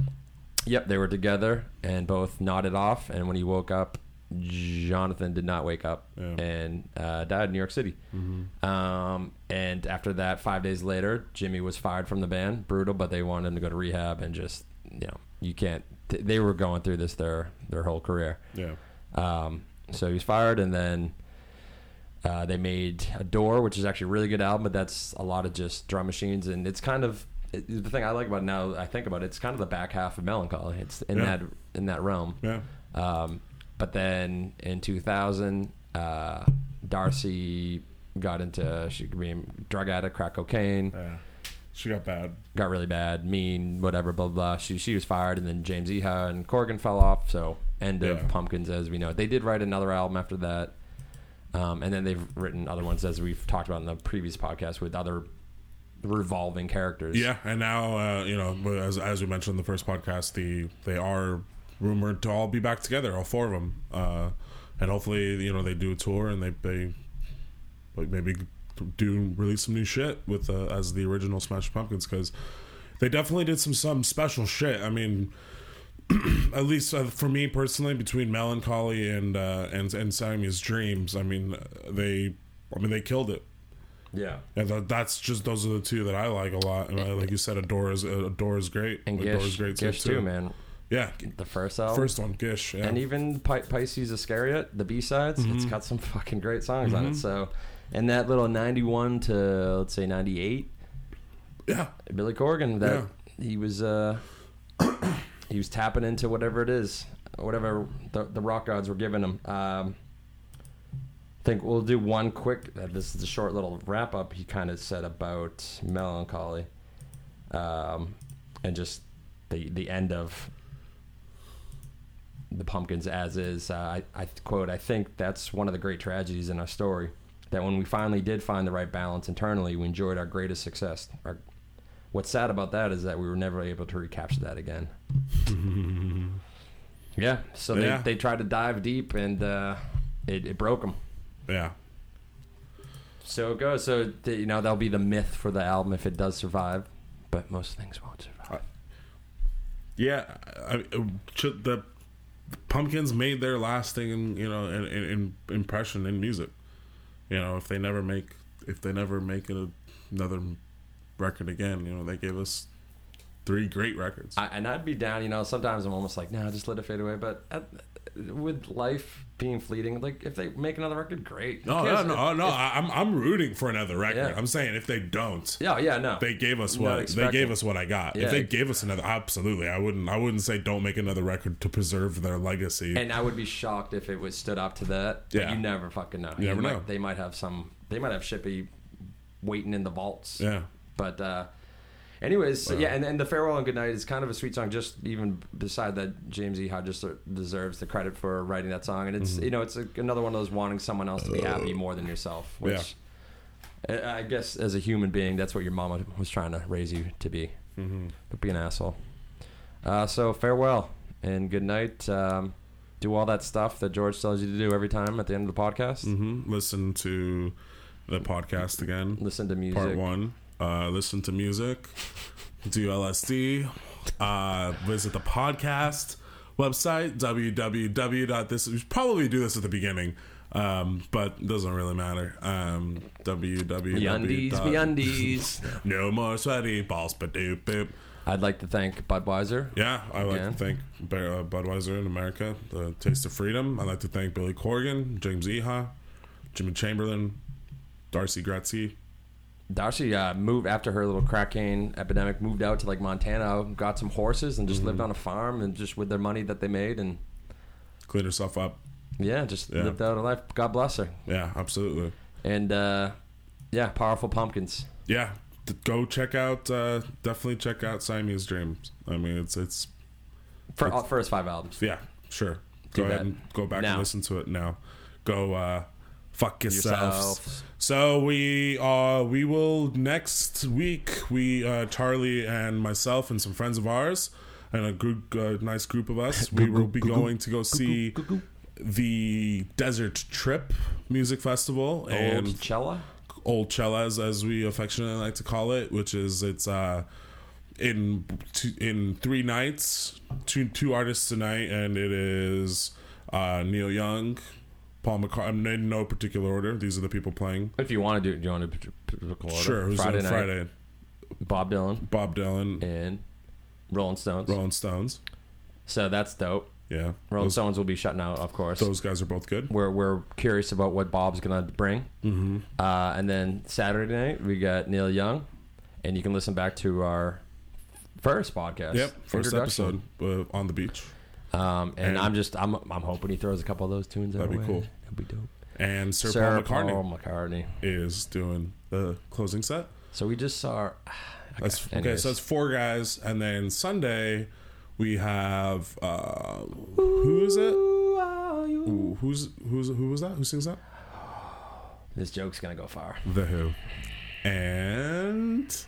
Yep, they were together and both nodded off. And when he woke up, Jonathan did not wake up Yeah. and uh, died in New York City. Um, and after that, five days later, Jimmy was fired from the band. Brutal, but they wanted him to go to rehab and just you know you can't. th- They were going through this their their whole career. Yeah. Um, so he was fired, and then uh, they made Adore, which is actually a really good album, but that's a lot of just drum machines, and it's kind of it, the thing I like about it now. I think about it, it's kind of the back half of Mellon Collie. It's in Yeah. that in that realm. Yeah. Um, but then in 2000, uh, D'arcy got into she became drug addict, crack cocaine, Yeah. She got bad. got really bad, mean, whatever, blah blah. blah. She she was fired, and then James Iha and Corgan fell off. So end of Yeah. Pumpkins as we know it. They did write another album after that, um, and then they've written other ones as we've talked about in the previous podcast with other revolving characters. Yeah, and now uh, you know, as as we mentioned in the first podcast, the they are rumored to all be back together, all four of them, uh, and hopefully, you know, they do a tour and they they like maybe do release some new shit with uh, as the original Smash Pumpkins because they definitely did some some special shit. I mean. [clears throat] At least uh, for me personally, between Mellon Collie and uh, and and Siamese Dreams, I mean they, I mean they killed it. yeah. And that, that's just those are the two that I like a lot. And, like you said, Adore is Adore is great. And Adore Gish, is great Gish too, man. Yeah, The first album, first one, Gish. Yeah. and even Pi- Pisces Iscariot, the B sides, Mm-hmm. it's got some fucking great songs on it. So, and that little '91 to let's say '98, yeah, Billy Corgan, that he was uh, [coughs] he was tapping into whatever it is, whatever the, the rock gods were giving him. Um, I think we'll do one quick. Uh, this is a short little wrap up. He kind of said about Mellon Collie, um, and just the the end of the pumpkins as is. Uh, I, I quote: "I think that's one of the great tragedies in our story. That when we finally did find the right balance internally, we enjoyed our greatest success. Our, what's sad about that is that we were never able to recapture that again." [laughs] yeah. So they Yeah. they tried to dive deep and uh, it, it broke them. yeah, So it goes. So th- you know that'll be the myth for the album if it does survive, but most things won't survive. yeah. I, ch- the Pumpkins made their lasting, you know, in, in, in impression in music. You know, if they never make, if they never make a, another record again, you know, they gave us three great records. I, and I'd be down. You know, sometimes I'm almost like, nah, just let it fade away. But at, with life being fleeting, like if they make another record, great. No, no, no, If- no. if- I'm I'm rooting for another record. Yeah. I'm saying if they don't, yeah, yeah, no. they gave us what they gave us what I got. Yeah. If they gave us another, absolutely, I wouldn't. I wouldn't say don't make another record to preserve their legacy. And I would be shocked if it was stood up to that. Yeah. you never fucking know. You never might, know. They might have some. They might have Shippy waiting in the vaults. yeah, But uh, anyways, so yeah, and, and the farewell and goodnight is kind of a sweet song. Just even beside that, James E. Hodges deserves the credit for writing that song, and it's Mm-hmm. you know it's a, another one of those wanting someone else to be happy more than yourself. Which I I guess as a human being, that's what your mama was trying to raise you to be. Mm-hmm. But be an asshole. Uh, so farewell and good night. Um, do all that stuff that George tells you to do every time at the end of the podcast. hmm listen to the podcast again. Listen to music. Part one. Uh, listen to music. [laughs] Do LSD. Uh, visit the podcast website www.this. We probably do this at the beginning, um, but it doesn't really matter. Um, www. MeUndies. No more sweaty balls, but doop boop. I'd like to thank Budweiser. Yeah, I like to thank uh, Budweiser in America, the Taste of Freedom. I'd like to thank Billy Corgan, James Iha, Jimmy Chamberlin, D'arcy Wretzky. D'arcy uh, moved after her little crack cocaine epidemic, moved out to like Montana, got some horses, and just Mm-hmm. lived on a farm, and just with their money that they made, and Cleaned herself up. yeah, just Yeah. lived out a life. God bless her. Yeah, absolutely. And uh, yeah, powerful pumpkins. Yeah, go check out. Uh, definitely check out Siamese Dreams. I mean, it's it's For all first five albums. yeah, sure. Do Go ahead and go back Now. and listen to it now. Go uh, fuck yourselves. Yourselves. So we uh we will next week we uh Charlie and myself and some friends of ours and a group uh, nice group of us we will be going to go see the Desert Trip Music Festival and Oldchella. Old Cellas, as we affectionately like to call it, which is it's uh in two, in three nights, two two artists tonight, and it is uh Neil Young, Paul McCartney, in no particular order. These are the people playing. If you want to do, do you want to record Sure, who's Friday on night? Friday? Bob Dylan Bob Dylan, and Rolling Stones. Rolling Stones. So that's dope. Yeah, Rolling those, Stones will be shutting out, of course. those guys are both good. we're we're curious about what Bob's gonna bring. Mm-hmm. Uh, and then Saturday night we got Neil Young, and you can listen back to our first podcast. Yep, first episode uh, on the beach, Um, and, And- I'm just I'm I'm hoping he throws a couple of those tunes. That'd be way. cool. That'd be dope. and Sir, Sir Paul McCartney Paul McCartney. is doing the closing set. So we just saw. [sighs] That's okay. anyways. So it's four guys, and then Sunday we have uh, who is it? Ooh, who's who's who was that? Who sings that? This joke's gonna go far. The Who, and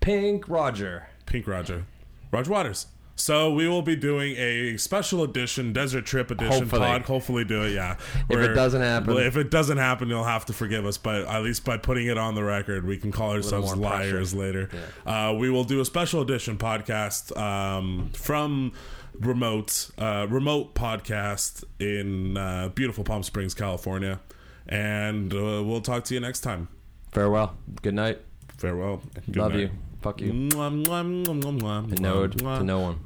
Pink Roger. Pink Roger, Roger Waters. So we will be doing a special edition, desert trip edition Hopefully. pod. Hopefully, do it. Yeah. If it doesn't happen- if it doesn't happen, you'll have to forgive us. But at least by putting it on the record, we can call ourselves more pressure. liars later. Uh, we will do a special edition podcast um, from remote uh, remote podcast in uh, beautiful Palm Springs, California, and uh, we'll talk to you next time. Farewell. Good night. Farewell. Good Love night. you. Fuck you. Mwah, mwah, mwah, And no to no one.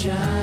shine.